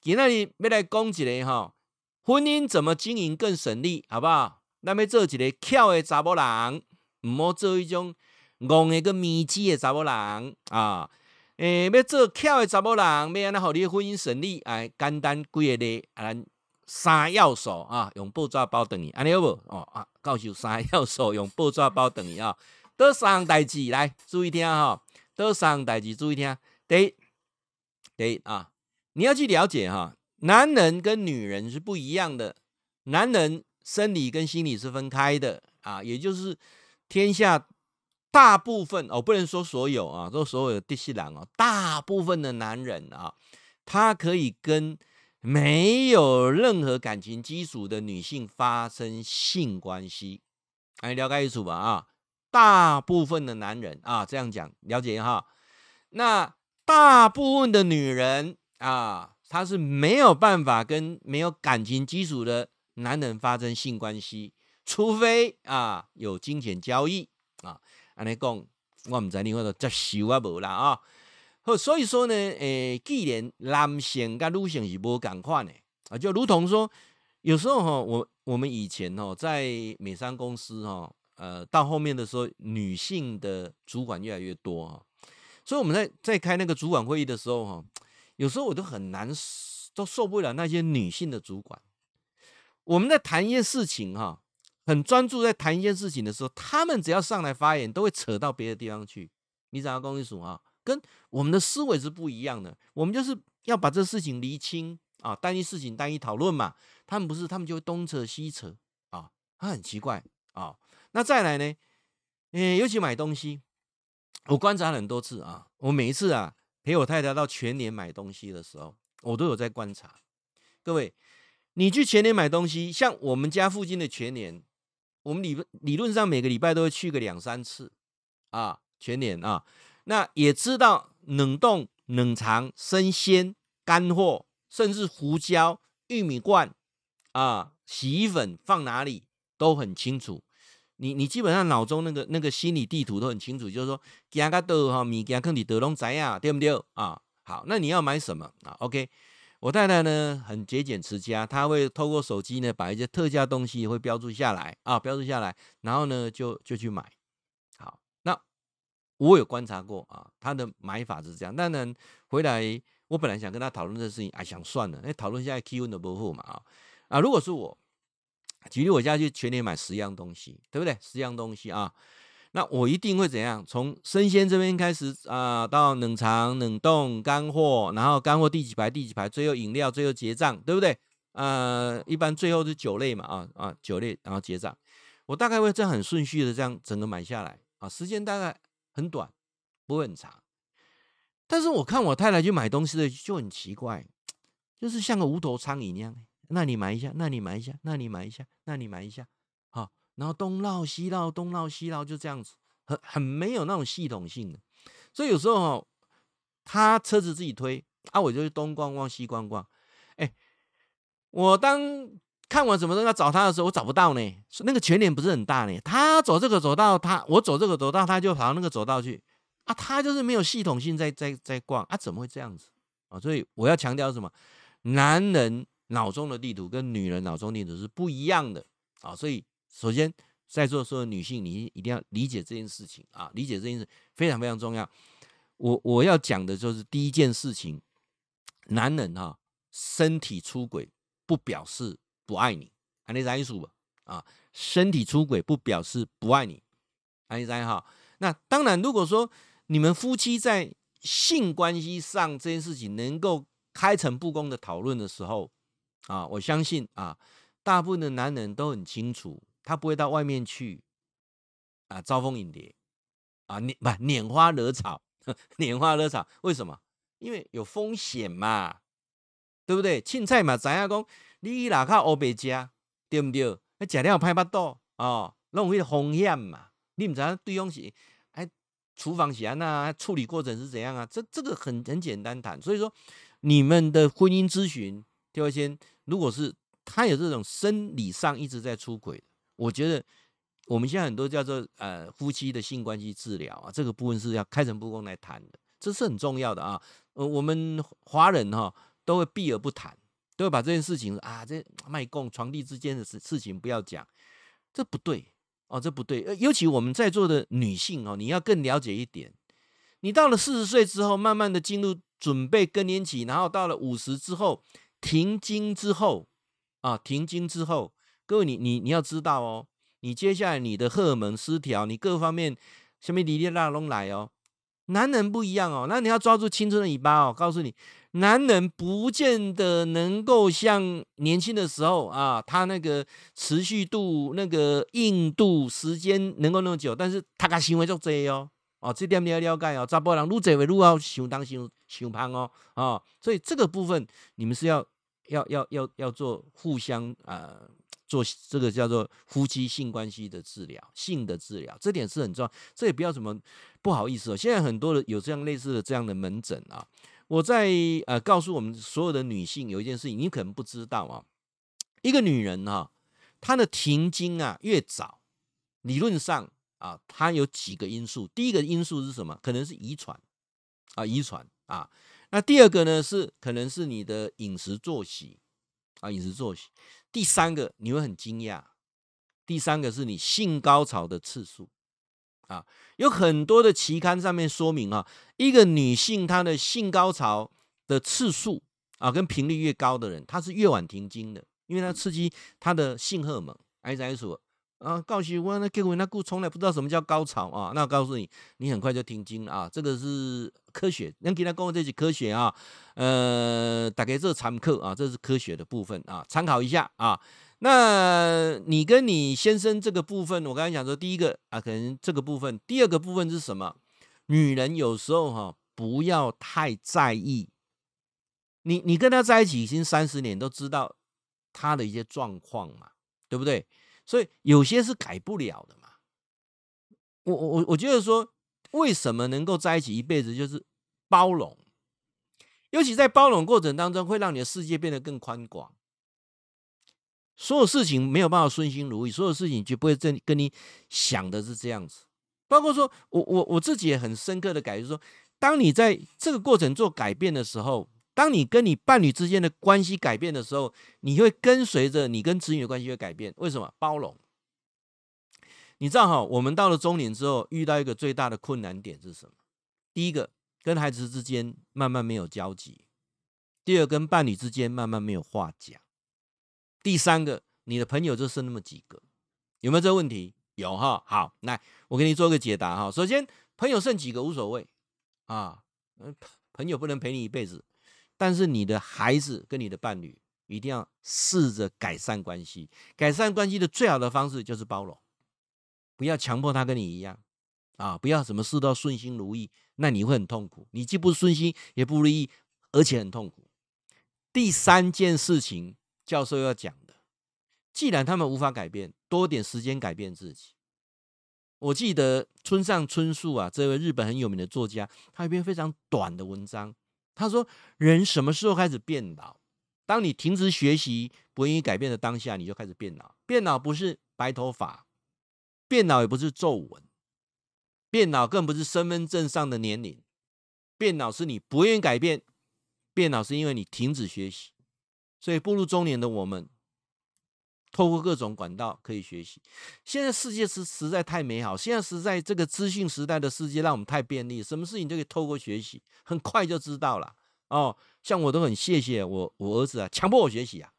今仔日要来讲一个哈，婚姻怎么经营更省力，好不好？咱要做一个巧的查某人。唔好做一种戆的个迷之的查某人啊！诶、要做巧的查某人，要安怎互你婚姻顺利？哎，简单几个例，咱三要素啊，用报纸包等你安尼好无？哦啊，教授三要素用报纸包等你啊，多三项代志来注意听哈，多三项代志注意听。第一，第啊，你要去了解哈，男人跟女人是不一样的，男人生理跟心理是分开的啊，也就是。天下大部分哦，不能说所有啊，都所有的第四郎哦，大部分的男人啊，他可以跟没有任何感情基础的女性发生性关系，哎，了解意思吧啊？大部分的男人啊，这样讲了解哈。那大部分的女人啊，她是没有办法跟没有感情基础的男人发生性关系，除非啊有金钱交易安尼讲，我们在另外头接受啊无啦啊。好，所以说呢，诶、既然男性跟女性是无共款的啊，就如同说，有时候哈，我我们以前哦，在美商公司哈，呃，到后面的时候，女性的主管越来越多哈，所以我们在在开那个主管会议的时候哈，有时候我都很难，都受不了那些女性的主管。我们在谈一件事情哈，很专注在谈一件事情的时候，他们只要上来发言，都会扯到别的地方去。你怎样公司啊？跟我们的思维是不一样的，我们就是要把这事情厘清啊，单一事情单一讨论嘛。他们不是，他们就会东扯西扯啊，他很奇怪啊。那再来呢？诶，尤其买东西，我观察很多次啊，我每一次啊陪我太太到全年买东西的时候，我都有在观察。各位，你去全年买东西，像我们家附近的全年，我们理理论上每个礼拜都会去个两三次啊，全年啊。那也知道冷冻、冷藏、生鲜、干货，甚至胡椒、玉米罐啊、洗衣粉放哪里都很清楚。你你基本上脑中那个那个心理地图都很清楚，就是说，加个豆哈米加肯定得拢知呀，对不对啊？好，那你要买什么啊？OK，我太太呢很节俭持家，她会透过手机呢把一些特价东西会标注下来啊，标注下来，然后呢就就去买。好，那我有观察过啊，她的买法是这样。当然回来，我本来想跟她讨论这事情，哎，想算了，哎，讨论现在气温的不好嘛啊啊！如果是我，举例我家去全年买十样东西，对不对？十样东西啊，那我一定会怎样？从生鲜这边开始啊，到冷藏、冷冻、干货，然后干货第几排第几排，最后饮料，最后结账，对不对？呃，一般最后是酒类嘛啊啊，酒类，然后结账。我大概会这样很顺序的这样整个买下来啊，时间大概。很短，不会很长。但是我看我太太去买东西的就很奇怪，就是像个无头苍蝇一样。那你买一下，那你买一下，那你买一下，那你买一下，然后东绕西绕，东绕西绕，就这样子，很很没有那种系统性的。所以有时候，他车子自己推啊，我就去东逛逛西逛逛。哎，我当。看完什么东西要找他的时候，我找不到呢。那个全脸不是很大呢。他走这个走道，他我走这个走道，他就跑到那个走道去啊。他就是没有系统性在在在逛啊，怎么会这样子啊？所以我要强调什么？男人脑中的地图跟女人脑中地图是不一样的啊。所以首先在座所有女性，你一定要理解这件事情啊，理解这件事非常非常重要。我我要讲的就是第一件事情，男人哈、身体出轨不表示。不爱你，安利在数吧啊，身体出轨不表示不爱你，安利在哈。那当然，如果说你们夫妻在性关系上这件事情能够开诚布公的讨论的时候啊，我相信啊，大部分的男人都很清楚，他不会到外面去啊招蜂引蝶啊，拈不拈花惹草，*laughs* 拈花惹草，为什么？因为有风险嘛，对不对？凊彩嘛，知影讲。你哪靠欧白家，对不对？那假料拍不到哦，那种风险嘛。你唔知道对方是哎，厨房是安那处理过程是怎样啊？这这个很很简单谈。所以说，你们的婚姻咨询，第二先，如果是他有这种生理上一直在出轨，我觉得我们现在很多叫做呃夫妻的性关系治疗啊，这个部分是要开诚布公来谈的，这是很重要的啊。呃，我们华人哈、哦、都会避而不谈。都会把这件事情啊，这卖供床弟之间的事事情不要讲，这不对哦，这不对。尤其我们在座的女性哦，你要更了解一点。你到了四十岁之后，慢慢的进入准备更年期，然后到了五十之后停经之后啊，停经之后，各位你你你要知道哦，你接下来你的荷尔蒙失调，你各方面什么哩哩啦拢来哦。男人不一样哦，那你要抓住青春的尾巴哦，告诉你。男人不见得能够像年轻的时候啊，他那个持续度、那个硬度、时间能够那么久，但是他个行为就这样哦，哦，这点你要了解哦。查甫人愈这位愈要想当想想胖哦，啊，所以这个部分你们是要要要要要做互相呃做这个叫做夫妻性关系的治疗，性的治疗，这点是很重要。这也不要什么不好意思哦。现在很多的有这样类似的这样的门诊啊，我在呃告诉我们所有的女性有一件事情，你可能不知道啊。一个女人哈，她的停经啊越早，理论上啊，她有几个因素。第一个因素是什么？可能是遗传啊，遗传啊。那第二个呢是可能是你的饮食作息啊，饮食作息。第三个你会很惊讶，第三个是你性高潮的次数啊，有很多的期刊上面说明啊，一个女性她的性高潮的次数啊，跟频率越高的人，她是越晚停经的，因为她刺激她的性荷尔蒙。S S O 啊，告诉我那结果那姑从来不知道什么叫高潮啊，那我告诉你，你很快就停经了啊，这个是科学，能给他跟我这是科学啊。呃，大概这常客啊，这是科学的部分啊，参考一下啊。那你跟你先生这个部分，我刚才讲说，第一个啊，可能这个部分，第二个部分是什么？女人有时候哈、不要太在意。你你跟他在一起已经三十年，都知道他的一些状况嘛，对不对？所以有些是改不了的嘛。我我我我觉得说，为什么能够在一起一辈子，就是包容。尤其在包容过程当中，会让你的世界变得更宽广。所有事情没有办法顺心如意，所有事情就不会跟跟你想的是这样子。包括说我我我自己也很深刻的感觉，说，当你在这个过程做改变的时候，当你跟你伴侣之间的关系改变的时候，你会跟随着你跟子女的关系会改变。为什么？包容。你知道哈，我们到了中年之后，遇到一个最大的困难点是什么？第一个。跟孩子之间慢慢没有交集，第二跟伴侣之间慢慢没有话讲，第三个你的朋友就剩那么几个，有没有这个问题？有哈，好，来我给你做个解答哈。首先，朋友剩几个无所谓啊，朋友不能陪你一辈子，但是你的孩子跟你的伴侣一定要试着改善关系，改善关系的最好的方式就是包容，不要强迫他跟你一样。啊，不要什么事都顺心如意，那你会很痛苦。你既不顺心，也不如意，而且很痛苦。第三件事情，教授要讲的，既然他们无法改变，多点时间改变自己。我记得村上春树啊，这位日本很有名的作家，他有一篇非常短的文章，他说：人什么时候开始变老？当你停止学习，不愿意改变的当下，你就开始变老。变老不是白头发，变老也不是皱纹。变老更不是身份证上的年龄，变老是你不愿意改变，变老是因为你停止学习。所以步入中年的我们，透过各种管道可以学习。现在世界是实在太美好，现在实在这个资讯时代的世界让我们太便利，什么事情都可以透过学习，很快就知道了。哦，像我都很谢谢我我儿子啊，强迫我学习啊。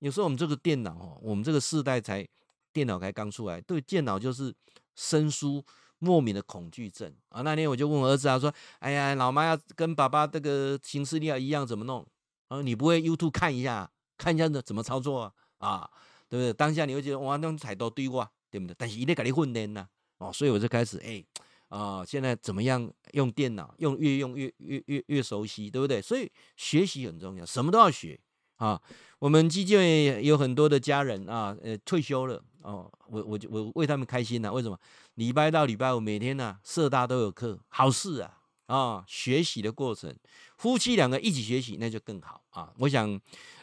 有时候我们这个电脑哦，我们这个世代才电脑才刚出来，对电脑就是生疏。莫名的恐惧症啊！那天我就问我儿子啊，说：“哎呀，老妈要跟爸爸这个行事历一样，怎么弄？”啊，你不会 YouTube 看一下，看一下怎么操作啊？啊，对不对？当下你会觉得哇，那种彩都对哇，对不对？但是一定给你训练呐，哦，所以我就开始哎啊，现在怎么样用电脑？用越用越越越越熟悉，对不对？所以学习很重要，什么都要学啊。我们基金有很多的家人啊，呃，退休了。哦，我我就我为他们开心呐、为什么？礼拜到礼拜五每天呢、啊，社大都有课，好事啊啊、哦！学习的过程，夫妻两个一起学习，那就更好啊。我想，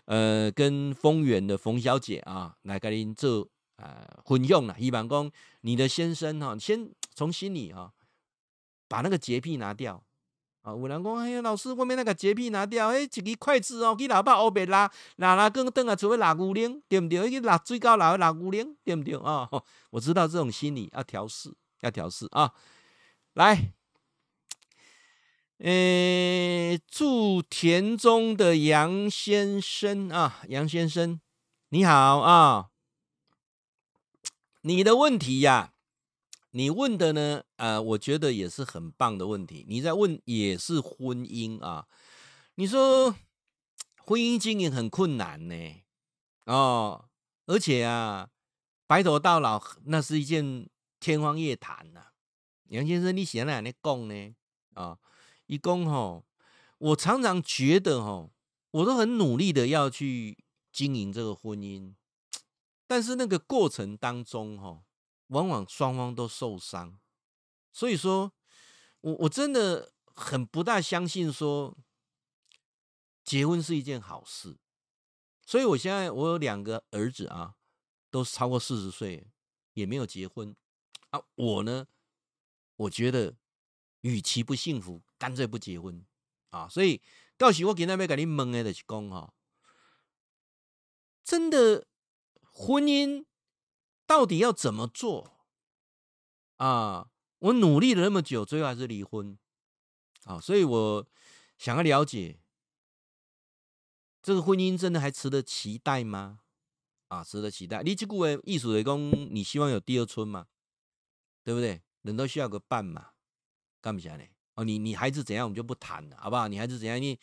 呃，跟丰源的冯小姐啊，来跟您做呃混用了。一般讲，你的先生哈、先从心里哈、啊，把那个洁癖拿掉。啊，有人讲，哎呀，老师，外面那个洁癖拿掉，哎，一个筷子哦，去老爸后边拉，拉拉更凳啊，除非拉牛奶，对不对？去拉最高拉拉牛奶，对不对啊？*laughs* 我知道这种心理要调试，要调试啊。来，诶，住田中的杨先生啊，杨先生，你好啊，你的问题呀、啊。你问的呢？呃，我觉得也是很棒的问题。你在问也是婚姻啊？你说婚姻经营很困难呢？哦，而且啊，白头到老那是一件天方夜谭呐。杨先生，你现在在讲呢？啊，一共吼，我常常觉得吼，我都很努力的要去经营这个婚姻，但是那个过程当中哈，往往双方都受伤，所以说我我真的很不大相信说结婚是一件好事。所以我现在我有两个儿子啊，都超过四十岁，也没有结婚啊。我呢，我觉得与其不幸福，干脆不结婚啊。所以到时我今天要跟你问的就是讲哈，真的婚姻到底要怎么做啊？我努力了那么久，最后还是离婚啊。所以我想要了解。这个婚姻真的还值得期待吗？啊，值得期待。你这句话意思是讲，你希望有第二春吗？对不对？人都需要个伴嘛，干不下来哦。你你孩子怎样，我们就不谈了，好不好？你孩子怎样？你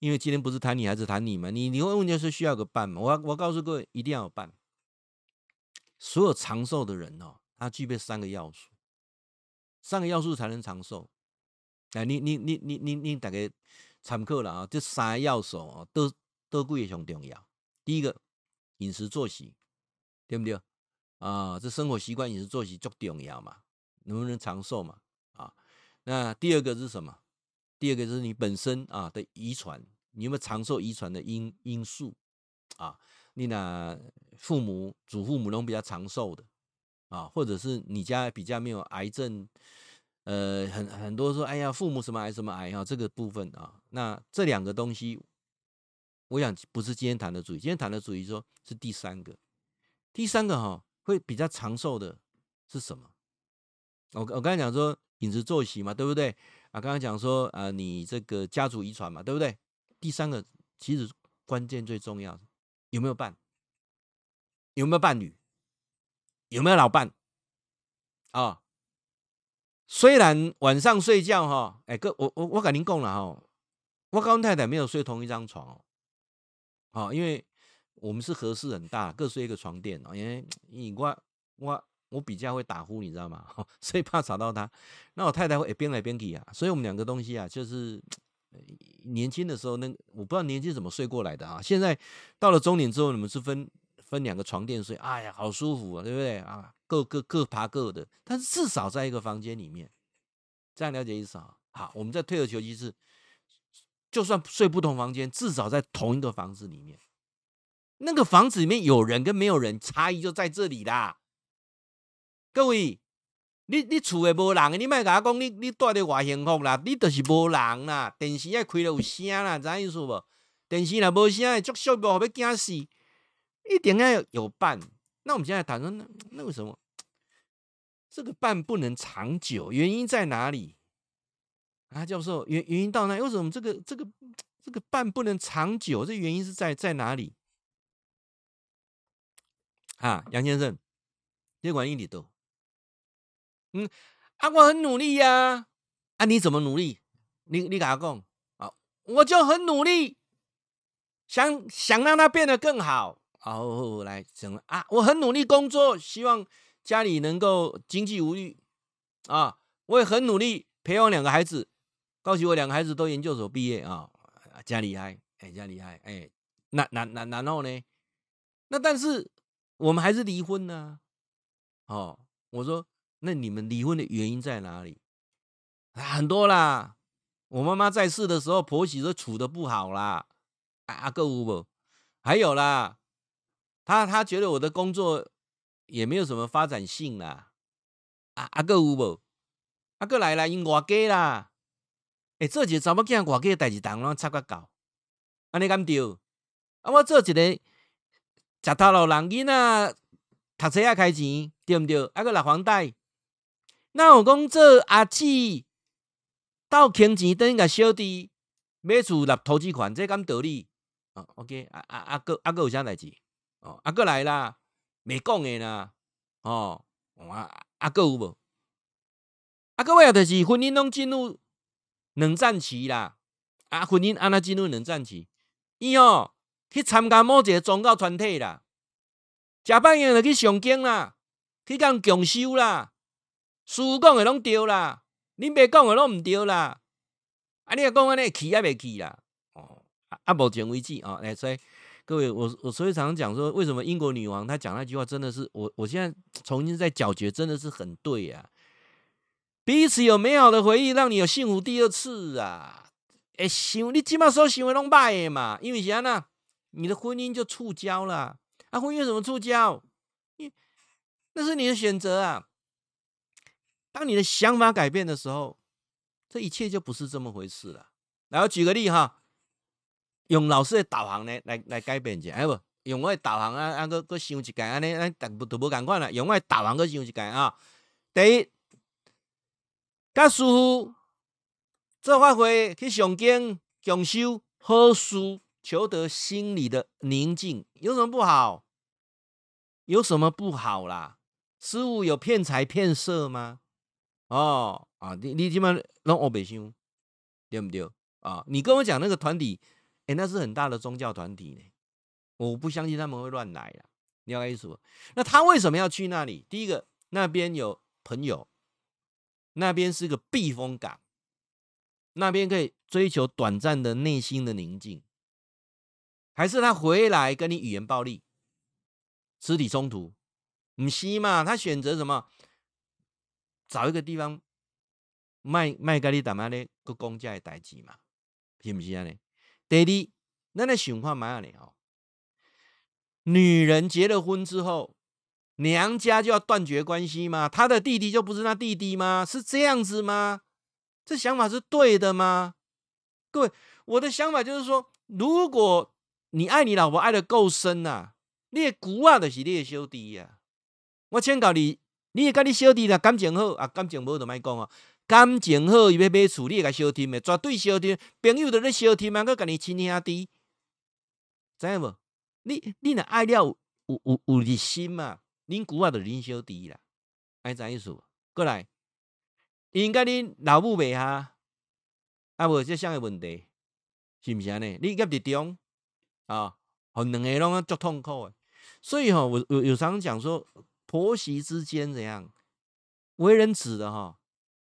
因为今天不是谈你孩子，谈你嘛。你你会问就是需要个伴嘛？我我告诉各位，一定要有伴。所有长寿的人哦，他具备三个要素，三个要素才能长寿。哎，你你你你你你大概。参考了啊，这三个要素啊，都都贵也很重要。第一个，饮食作息，对不对啊？这生活习惯、饮食作息足重要嘛，能不能长寿嘛？那第二个是什么？第二个是你本身啊的遗传，你有没有长寿遗传的因因素啊？你那父母、祖父母都比较长寿的啊，或者是你家比较没有癌症。呃，很很多说，哎呀，父母什么癌什么癌啊，这个部分啊，那这两个东西，我想不是今天谈的主题，今天谈的主题说是第三个，第三个哈会比较长寿的是什么？我我刚才讲说饮食作息嘛，对不对？啊，刚才讲说啊，你这个家族遗传嘛，对不对？第三个其实关键最重要，有没有伴？有没有伴侣？有没有老伴？啊？虽然晚上睡觉哈，哎哥，我我我跟您讲了哈，我跟太太没有睡同一张床哦，好，因为我们是和室很大，各睡一个床垫哦，因为你我我我比较会打呼，你知道吗？*laughs* 所以怕吵到她。那我太太会边来边去啊，所以我们两个东西啊，就是年轻的时候那我不知道年轻怎么睡过来的啊，现在到了中年之后，你们是分分两个床垫睡，哎呀，好舒服啊，对不对啊？各各各爬各的，但是至少在一个房间里面，这样了解意思啊？好，我们再退而求其次，就算睡不同房间，至少在同一个房子里面，那个房子里面有人跟没有人，差异就在这里啦。各位，你你厝里无人，你莫甲我讲你你住的偌幸福啦，你就是无人啦。电视要开了有声啦，知影意思无？电视若无声，足寂寞，要惊死。一定要有伴。那我们现在谈说，那那为什么这个伴不能长久？原因在哪里？啊，教授，原原因到哪？为什么这个这个这个伴不能长久？这原因是在在哪里？啊，杨先生，这管一里多，嗯，啊，我很努力呀，啊，你怎么努力？你你跟他讲啊，我就很努力，想想让他变得更好。好，来，怎么啊？我很努力工作，希望家里能够经济无虞啊！我也很努力培养两个孩子，告诉我两个孩子都研究所毕业啊，家厉害，哎，家厉害，哎，那那那然后呢？那但是我们还是离婚呢？哦，我说，那你们离婚的原因在哪里？很多啦。我妈妈在世的时候，婆媳都处得不好啦。啊，阿哥有无？还有啦。他他觉得我的工作也没有什么发展性啦，啊啊个有无？啊个来啦，因外家啦，哎、欸，做一个查某囝外家代志，当拢插个搞，安尼敢对？啊，我做一个食头路人囡仔，读册仔开钱，对不对？啊个纳房贷，那我讲做阿姊，倒倾钱等于个小弟买厝纳投资款，这敢道理？哦，OK，啊啊啊个啊个有啥代志？哦，阿哥来啦，没讲诶啦，哦，啊阿哥有无？阿哥话就是婚姻拢进入冷战期啦，啊婚姻安那进入冷战期？伊哦去参加某一个宗教团体啦，食饭用就去上经啦，去共共修啦，师父讲的拢对啦，恁爸讲的拢毋对啦，啊你若讲安尼去也未去啦，哦，啊目前为止哦，来所以。各位，我我所以常常讲说，为什么英国女王她讲那句话真的是我我现在重新在咀嚼，真的是很对、啊。彼此有美好的回忆，让你有幸福第二次啊！哎，想你起码说行为拢歹嘛，因为啥呢？你的婚姻就触礁了。啊，婚姻为什么触礁？那是你的选择啊。当你的想法改变的时候，这一切就不是这么回事了。来，我举个例哈。用老师的导航呢来来改变一下，哎不，用我的导航啊啊，搁搁想一个，安尼咱都都无共款啦。用我的导航搁想一个啊。第一，甲师傅做法会去上经共修好书，求得心里的宁静，有什么不好？有什么不好啦？师傅有骗财骗色吗？哦啊，你你起码拢黑白想，对不对？啊，你跟我讲那个团体。哎，那是很大的宗教团体呢，我不相信他们会乱来呀。你要意思说，那他为什么要去那里？第一个，那边有朋友，那边是个避风港，那边可以追求短暂的内心的宁静，还是他回来跟你语言暴力、肢体冲突？不是嘛？他选择什么？找一个地方卖卖给你打嘛的个公家的代志嘛？是不是啊？爹地，那那情况蛮样的哦。女人结了婚之后，娘家就要断绝关系吗？她的弟弟就不是她弟弟吗？是这样子吗？这想法是对的吗？各位，我的想法就是说，如果你爱你老婆爱得够深呐、啊，你的姑啊就是你的小弟呀。我劝告你，你甲你小弟啦感情好啊，感情无就莫讲哦。感情好，伊要买厝，你会甲相听的，绝对小弟。朋友都咧小弟嘛，搁甲你亲兄弟，知影无？你你若爱了有有有有热心嘛？恁姑仔就恁小弟啦，爱怎意思？过来，因甲恁老母袂合，啊无这项个问题，是毋是安尼？你业伫中啊，互两个拢啊足痛苦诶。所以吼，我有有常讲说，婆媳之间怎样？为人子的吼。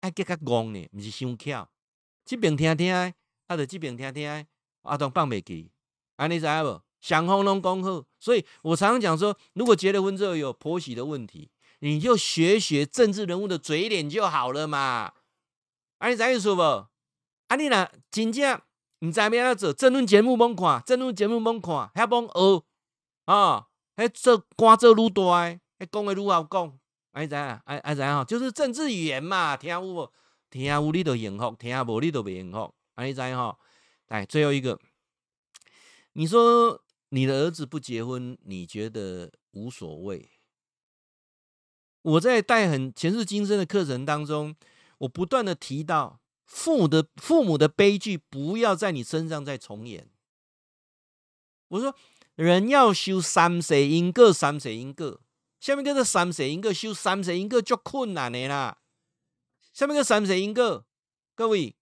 爱结较戆呢，毋是伤巧。这边听听，啊，着这边听听，啊，都放袂记。安尼知影无？双方拢讲好。所以我常常讲说，如果结了婚之后有婆媳的问题，你就学学政治人物的嘴脸就好了嘛。安尼知影意思无？啊，你若真正毋知要安怎做，政论节目罔看，政论节目罔看，遐罔学啊，迄做官做愈大，讲的愈好讲。爱知啊，爱爱知啊，就是政治语言嘛，听有无？听有你就幸福，听无你就袂幸福。爱知哈，来最后一个，你说你的儿子不结婚，你觉得无所谓？我在带很前世今生的课程当中，我不断的提到父母的父母的悲剧，不要在你身上再重演。我说人要修三世因果，三世因果。下面叫做三世因果，修三世因果足困难的啦。下面个三世因果，各位，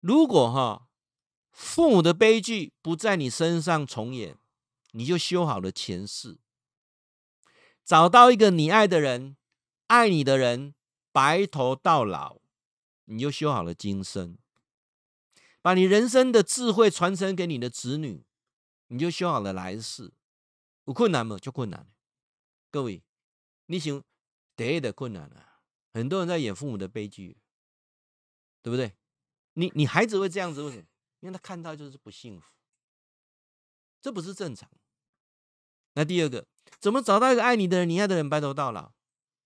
如果哈父母的悲剧不在你身上重演，你就修好了前世，找到一个你爱的人，爱你的人，白头到老，你就修好了今生，把你人生的智慧传承给你的子女，你就修好了来世。有困难吗？就困难。各位，你想第一的困难啊，很多人在演父母的悲剧，对不对？你你孩子会这样子，为什么？因为他看到就是不幸福，这不是正常。那第二个，怎么找到一个爱你的人、你爱的人，白头到老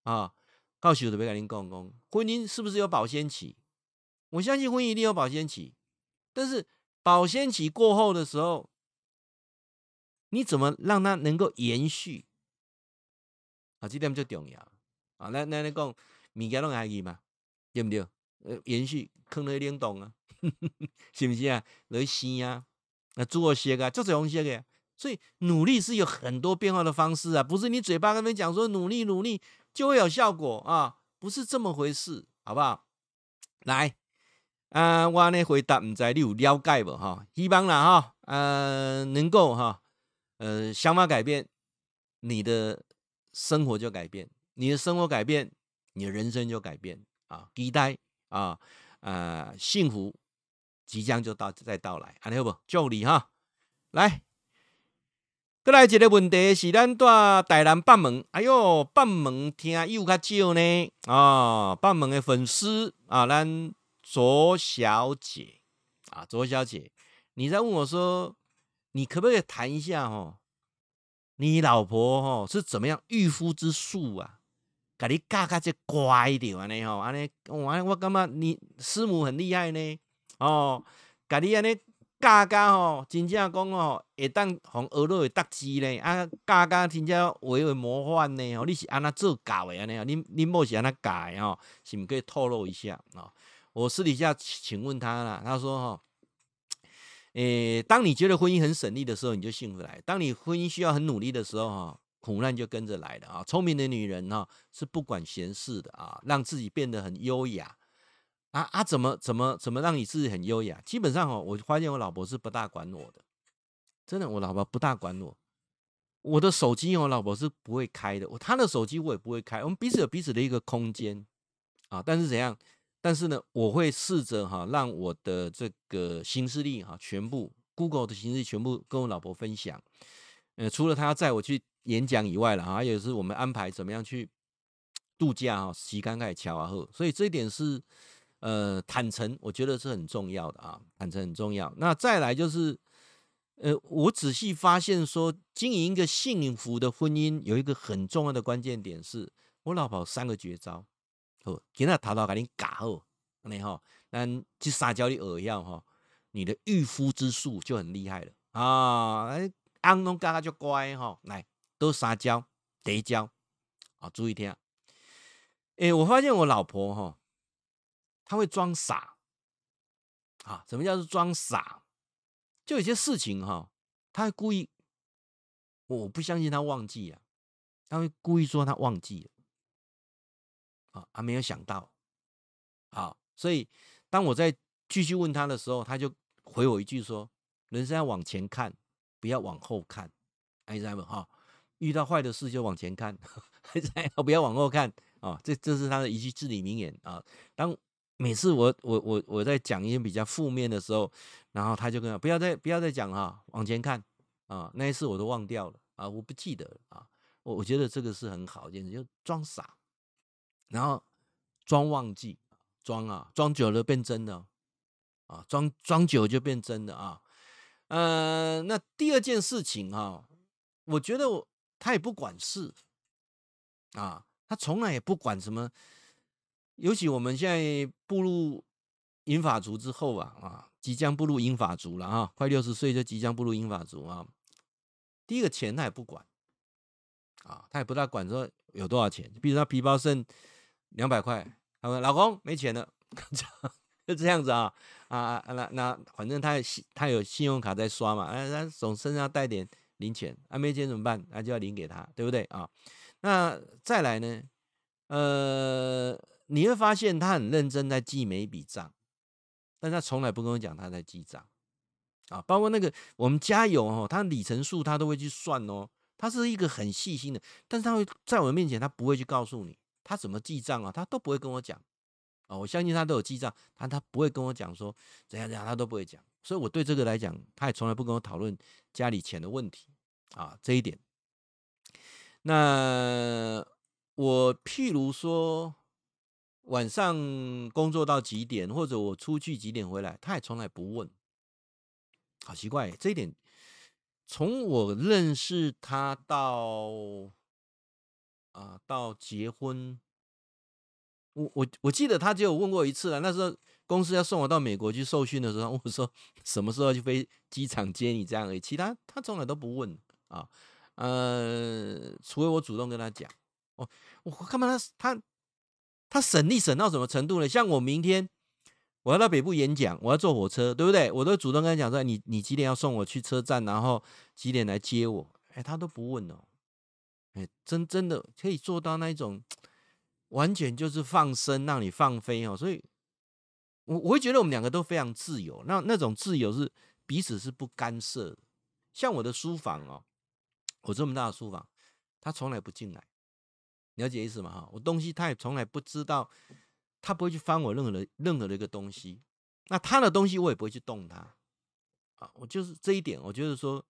啊？告诉我的别跟您公公，婚姻是不是有保鲜期？我相信婚姻一定有保鲜期，但是保鲜期过后的时候，你怎么让它能够延续？啊，这点最重要啊！那那你讲物件拢爱记嘛，对不对？呃，延续坑了冷冻啊，*laughs* 是不是啊？来生啊，那做些个，就是用些个，所以努力是有很多变化的方式啊，不是你嘴巴跟他们讲说努力努力就会有效果啊，不是这么回事，好不好？来，啊，我呢回答，唔知你有了解无？哈，希望啦哈，呃，能够哈，呃，想法改变你的。生活就改变，你的生活改变，你的人生就改变啊！期待啊，呃，幸福即将就到再到来，安尼好不？祝你哈，来再来一个问题是，咱在台南北门，哎呦，北门听又较少呢啊，北门的粉丝啊，咱卓小姐啊，卓小姐，你在问我说，你可不可以谈一下哦？你老婆哦是怎么样驭夫之术啊？给你教教这乖一点呢吼，安尼我我感觉你师母很厉害呢哦，给你安尼。教教吼，真正讲吼，会当互学落会得志呢。啊，教教真正话会模范呢。吼，你是安那做教的安尼？恁恁某是安那教的吼？是毋可以透露一下啊？我私底下请问他啦，他说吼，诶、当你觉得婚姻很省力的时候，你就幸福来；当你婚姻需要很努力的时候，哈，苦难就跟着来了啊。聪明的女人哈，是不管闲事的啊，让自己变得很优雅。啊啊！怎么怎么怎么让你自己很优雅？基本上哦，我发现我老婆是不大管我的，真的，我老婆不大管我。我的手机，我老婆是不会开的。我她的手机我也不会开。我们彼此有彼此的一个空间啊。但是怎样？但是呢，我会试着哈，让我的这个行事历哈，全部 Google 的行事历全部跟我老婆分享。呃，除了她要载我去演讲以外了哈，还有是我们安排怎么样去度假哈，时间开桥啊后，所以这一点是。呃，坦诚，我觉得是很重要的啊，坦诚很重要。那再来就是，呃，我仔细发现说，经营一个幸福的婚姻，有一个很重要的关键点是，我老婆三个绝招，好，今天淘淘给你搞好，你好，那去撒娇的饵药哈，你的御夫之术就很厉害了啊，哎，安东嘎嘎就乖哈，来，都撒娇，得娇，啊，注意听，哎、我发现我老婆哈。她会装傻啊？什么叫做装傻？就有些事情哈，她会故意，我不相信她忘记啊，她会故意说她忘记了啊，还没有想到啊，所以当我在继续问他的时候，他就回我一句说：“人生要往前看，不要往后看。”哎，知道不？哈，遇到坏的事就往前看，*laughs* 不要往后看啊。这这是他的一句至理名言啊。当每次我我我我在讲一些比较负面的时候，然后他就跟不要再不要再讲哈，往前看啊，那一次我都忘掉了啊，我不记得了啊，我我觉得这个是很好一件事，就装傻，然后装忘记，装啊装久了变真的啊，装装久就变真的啊，呃，那第二件事情哈，我觉得我他也不管事啊，他从来也不管什么。尤其我们现在步入银发族之后啊，啊，即将步入银发族了啊，快六十岁就即将步入银发族啊。第一个钱他也不管啊，他也不大管说有多少钱，比如他皮包剩两百块，他说老公没钱了，*laughs* 就这样子啊啊啊，那那反正他他有信用卡在刷嘛，啊，他总身上带点零钱，啊没钱怎么办？那就要领给他，对不对啊？那再来呢，呃。你会发现他很认真在记每一笔账，但他从来不跟我讲他在记账啊。包括那个我们加油哦，他里程数他都会去算哦。他是一个很细心的，但是他会在我面前他不会去告诉你他怎么记账啊，他都不会跟我讲啊。我相信他都有记账，但他不会跟我讲说怎样怎样，他都不会讲。所以我对这个来讲，他也从来不跟我讨论家里钱的问题啊。这一点，那我譬如说。晚上工作到几点，或者我出去几点回来，他也从来不问，好奇怪。这一点，从我认识他到啊到结婚，我我我记得他只有问过一次了。那时候公司要送我到美国去受训的时候，*laughs* 我说什么时候去飞机场接你这样而已。其他他从来都不问啊，呃，除非我主动跟他讲。哦，我干嘛他他。他省力省到什么程度呢？像我明天我要到北部演讲，我要坐火车，对不对？我都主动跟他讲说，你你几点要送我去车站，然后几点来接我？哎，他都不问哦。哎，真真的可以做到那一种，完全就是放生，让你放飞哦。所以，我我会觉得我们两个都非常自由。那那种自由是彼此是不干涉。像我的书房哦，我这么大的书房，他从来不进来。了解意思吗？哈，我东西他也从来不知道，他不会去翻我任何的任何的一个东西。那他的东西我也不会去动它。啊，我就是这一点，我觉得说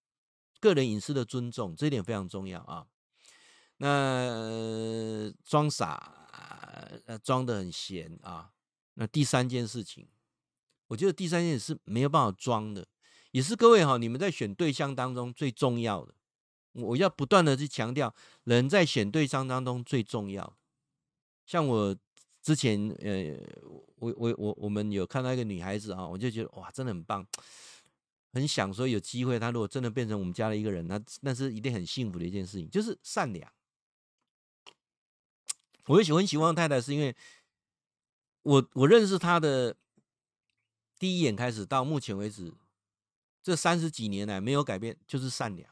个人隐私的尊重，这一点非常重要啊。那装傻，呃，装的很闲啊。那第三件事情，我觉得第三件事是没有办法装的，也是各位哈，你们在选对象当中最重要的。我要不断的去强调，人在选对象当中最重要。像我之前，呃，我我我我们有看到一个女孩子啊，我就觉得哇，真的很棒，很想说有机会，她如果真的变成我们家的一个人，那那是一定很幸福的一件事情，就是善良。我会喜欢喜欢太太，是因为我我认识她的第一眼开始到目前为止，这三十几年来没有改变，就是善良。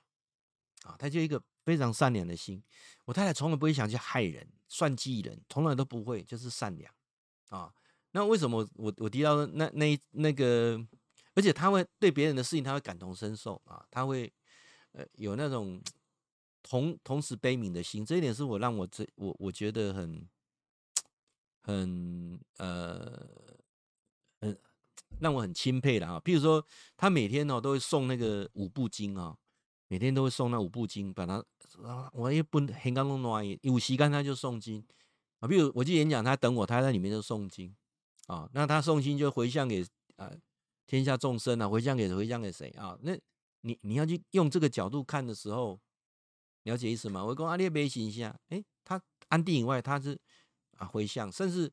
啊，他就一个非常善良的心。我太太从来不会想去害人、算计人，从来都不会，就是善良。啊，那为什么我我提到那那那个，而且他会对别人的事情，他会感同身受啊，他会呃有那种同同时悲悯的心，这一点是我让我这我我觉得很很呃很让我很钦佩的啊。譬如说，他每天哦都会送那个五部经啊。每天都会送那五部经，把它我也不很感动的，有时间他就诵经啊。比如我去演讲，他等我，他在里面就诵经啊。那他诵经就回向给啊天下众生啊，回向给回向给谁啊？那你你要去用这个角度看的时候，了解意思吗？我跟阿列贝形象，诶，他安定以外，他是啊回向，甚至。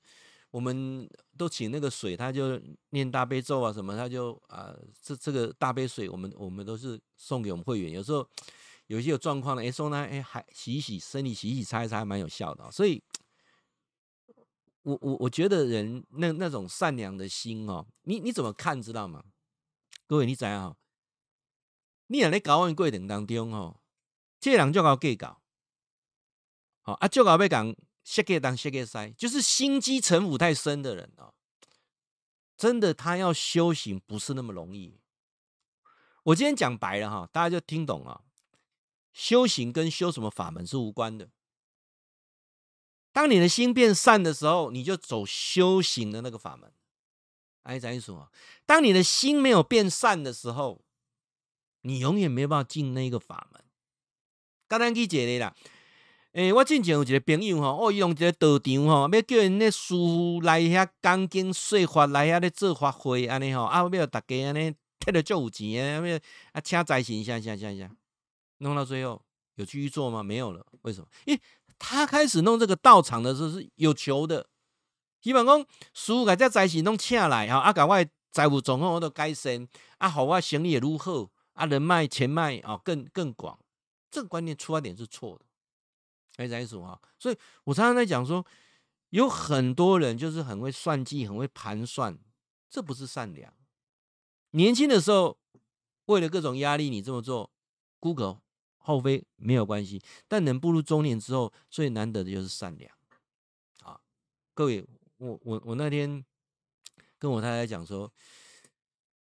我们都请那个水，他就念大悲咒啊什么，他就啊、这这个大杯水，我们我们都是送给我们会员。有时候有些有状况的，哎，送他哎，还洗一洗身体，洗一洗擦一擦，还蛮有效的。所以，我我我觉得人那那种善良的心哦，你你怎么看知道吗？各位你知道哈？你也在交往过程当中哦，这人就搞计较，好啊，就搞要讲。设计当设计塞，就是心机城府太深的人啊！真的，他要修行不是那么容易。我今天讲白了哈，大家就听懂了。修行跟修什么法门是无关的。当你的心变善的时候，你就走修行的那个法门。哎，咱说，当你的心没有变善的时候，你永远没办法进那个法门。刚才记解的啦。诶、我之前有一个朋友吼，哦，伊用一个道场吼，要叫因咧师傅来遐讲经说法，来遐咧做法会安尼吼，啊，要大家安尼摕着足有钱诶，要啊请财神啥啥啥啥，弄到最后有继续做吗？没有了，为什么？因为他开始弄这个道场的时候是有求的，希望讲师傅甲这财神拢请来吼，啊，甲我财务状况我都改善，啊，好我生意也愈好，啊，人脉钱脉啊更更广，这个观念出发点是错的。哎在数哈，所以我常常在讲说，有很多人就是很会算计，很会盘算，这不是善良。年轻的时候为了各种压力，你这么做，无可厚非，没有关系。但能步入中年之后，最难得的就是善良。啊，各位，我我我那天跟我太太讲说，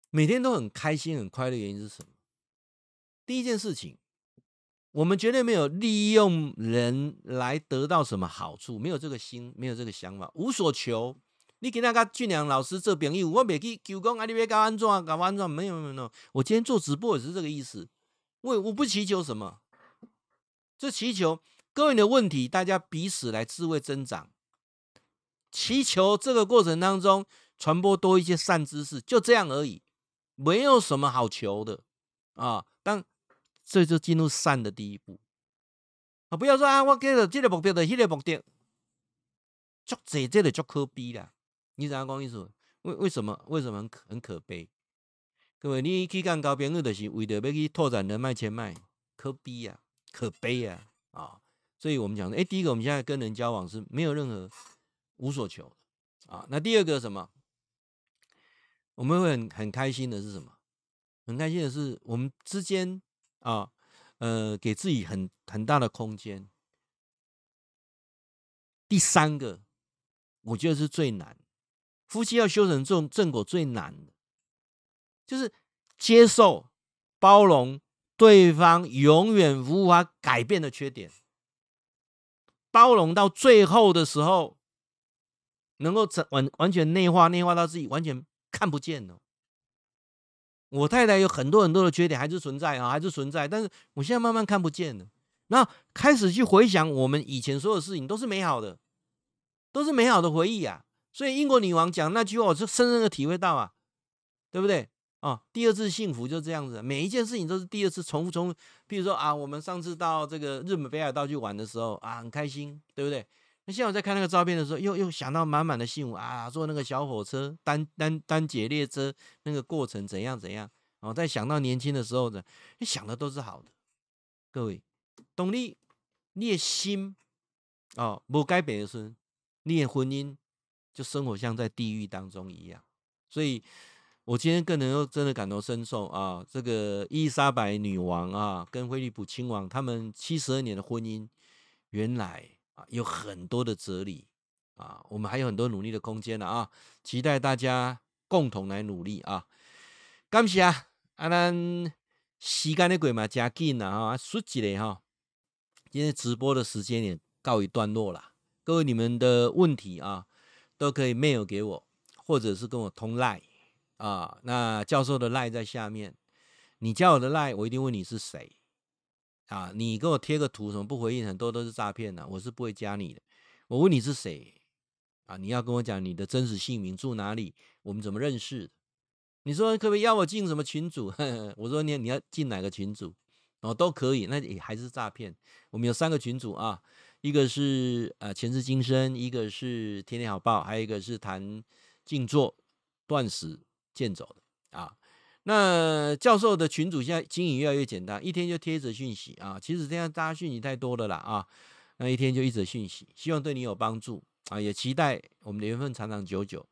每天都很开心、很快乐，原因是什么？第一件事情。我们绝对没有利用人来得到什么好处，没有这个心，没有这个想法，无所求。你给那个俊良老师做朋友，我没去求讲啊，你别搞安怎搞安怎，没有没有没有。我今天做直播也是这个意思，我我不祈求什么，这祈求各位的问题，大家彼此来智慧增长，祈求这个过程当中传播多一些善知识，就这样而已，没有什么好求的啊。当这就进入善的第一步啊！不要说啊，我给了这个目标的，那个目标，足这这个足可悲啦！你怎样讲意思？为为什么？为什么很可很可悲？各位，你去干高朋友，就是为了要去拓展人脉钱脉，可悲呀，可悲呀啊！所以我们讲，哎，第一个，我们现在跟人交往是没有任何无所求啊。那第二个什么？我们会很很开心的是什么？很开心的是我们之间。啊，呃，给自己很很大的空间。第三个，我觉得是最难，夫妻要修成这种正果最难的，就是接受、包容对方永远无法改变的缺点，包容到最后的时候，能够整完完全内化，内化到自己完全看不见了。我太太有很多很多的缺点还是存在啊，还是存在，但是我现在慢慢看不见了。那开始去回想我们以前所有事情都是美好的，都是美好的回忆啊。所以英国女王讲那句话，我是深深的体会到啊，对不对？哦，第二次幸福就这样子，每一件事情都是第二次重复重复。比如说啊，我们上次到这个日本北海道去玩的时候啊，很开心，对不对？那现在我在看那个照片的时候，又又想到满满的幸福啊，坐那个小火车单单单节列车那个过程怎样怎样。哦，再想到年轻的时候的，你想的都是好的。各位，当你你的心哦不改变的时候，你的婚姻就生活像在地狱当中一样。所以，我今天更能够真的感同身受啊。这个伊丽莎白女王啊，跟菲利普亲王他们七十二年的婚姻，原来。啊，有很多的哲理啊，我们还有很多努力的空间了啊！期待大家共同来努力啊！感谢啊，啊，咱时间的鬼嘛加紧了啊，说起来哈，今天直播的时间也告一段落了。各位，你们的问题啊，都可以 mail 给我，或者是跟我通 line 啊。那教授的 line 在下面，你加我的 line，我一定问你是谁。啊，你给我贴个图，什么不回应，很多都是诈骗的，我是不会加你的。我问你是谁啊？你要跟我讲你的真实姓名，住哪里，我们怎么认识的？你说可不可以要我进什么群组？*laughs* 我说你你要进哪个群组？哦，都可以，那也还是诈骗。我们有三个群组啊，一个是呃前世今生，一个是天天好报，还有一个是谈静坐、断食、健走的啊。那教授的群主现在经营越来越简单，一天就贴一则讯息啊。其实这样大家讯息太多了啦啊，那一天就一则讯息，希望对你有帮助啊。也期待我们的缘分长长久久。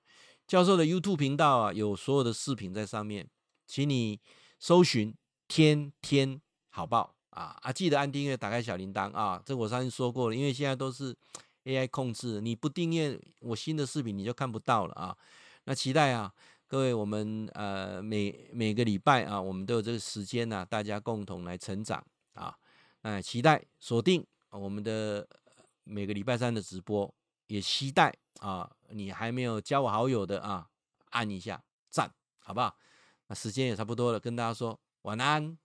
教授的 YouTube 频道啊，有所有的视频在上面，请你搜寻“天天好报”啊啊，记得按订阅，打开小铃铛啊。这我上次说过了，因为现在都是 AI 控制，你不订阅我新的视频，你就看不到了啊。那期待啊。各位，我们呃每每个礼拜啊，我们都有这个时间呢、啊，大家共同来成长啊。那期待锁定我们的每个礼拜三的直播，也期待啊，你还没有加我好友的啊，按一下赞，好不好？那时间也差不多了，跟大家说晚安。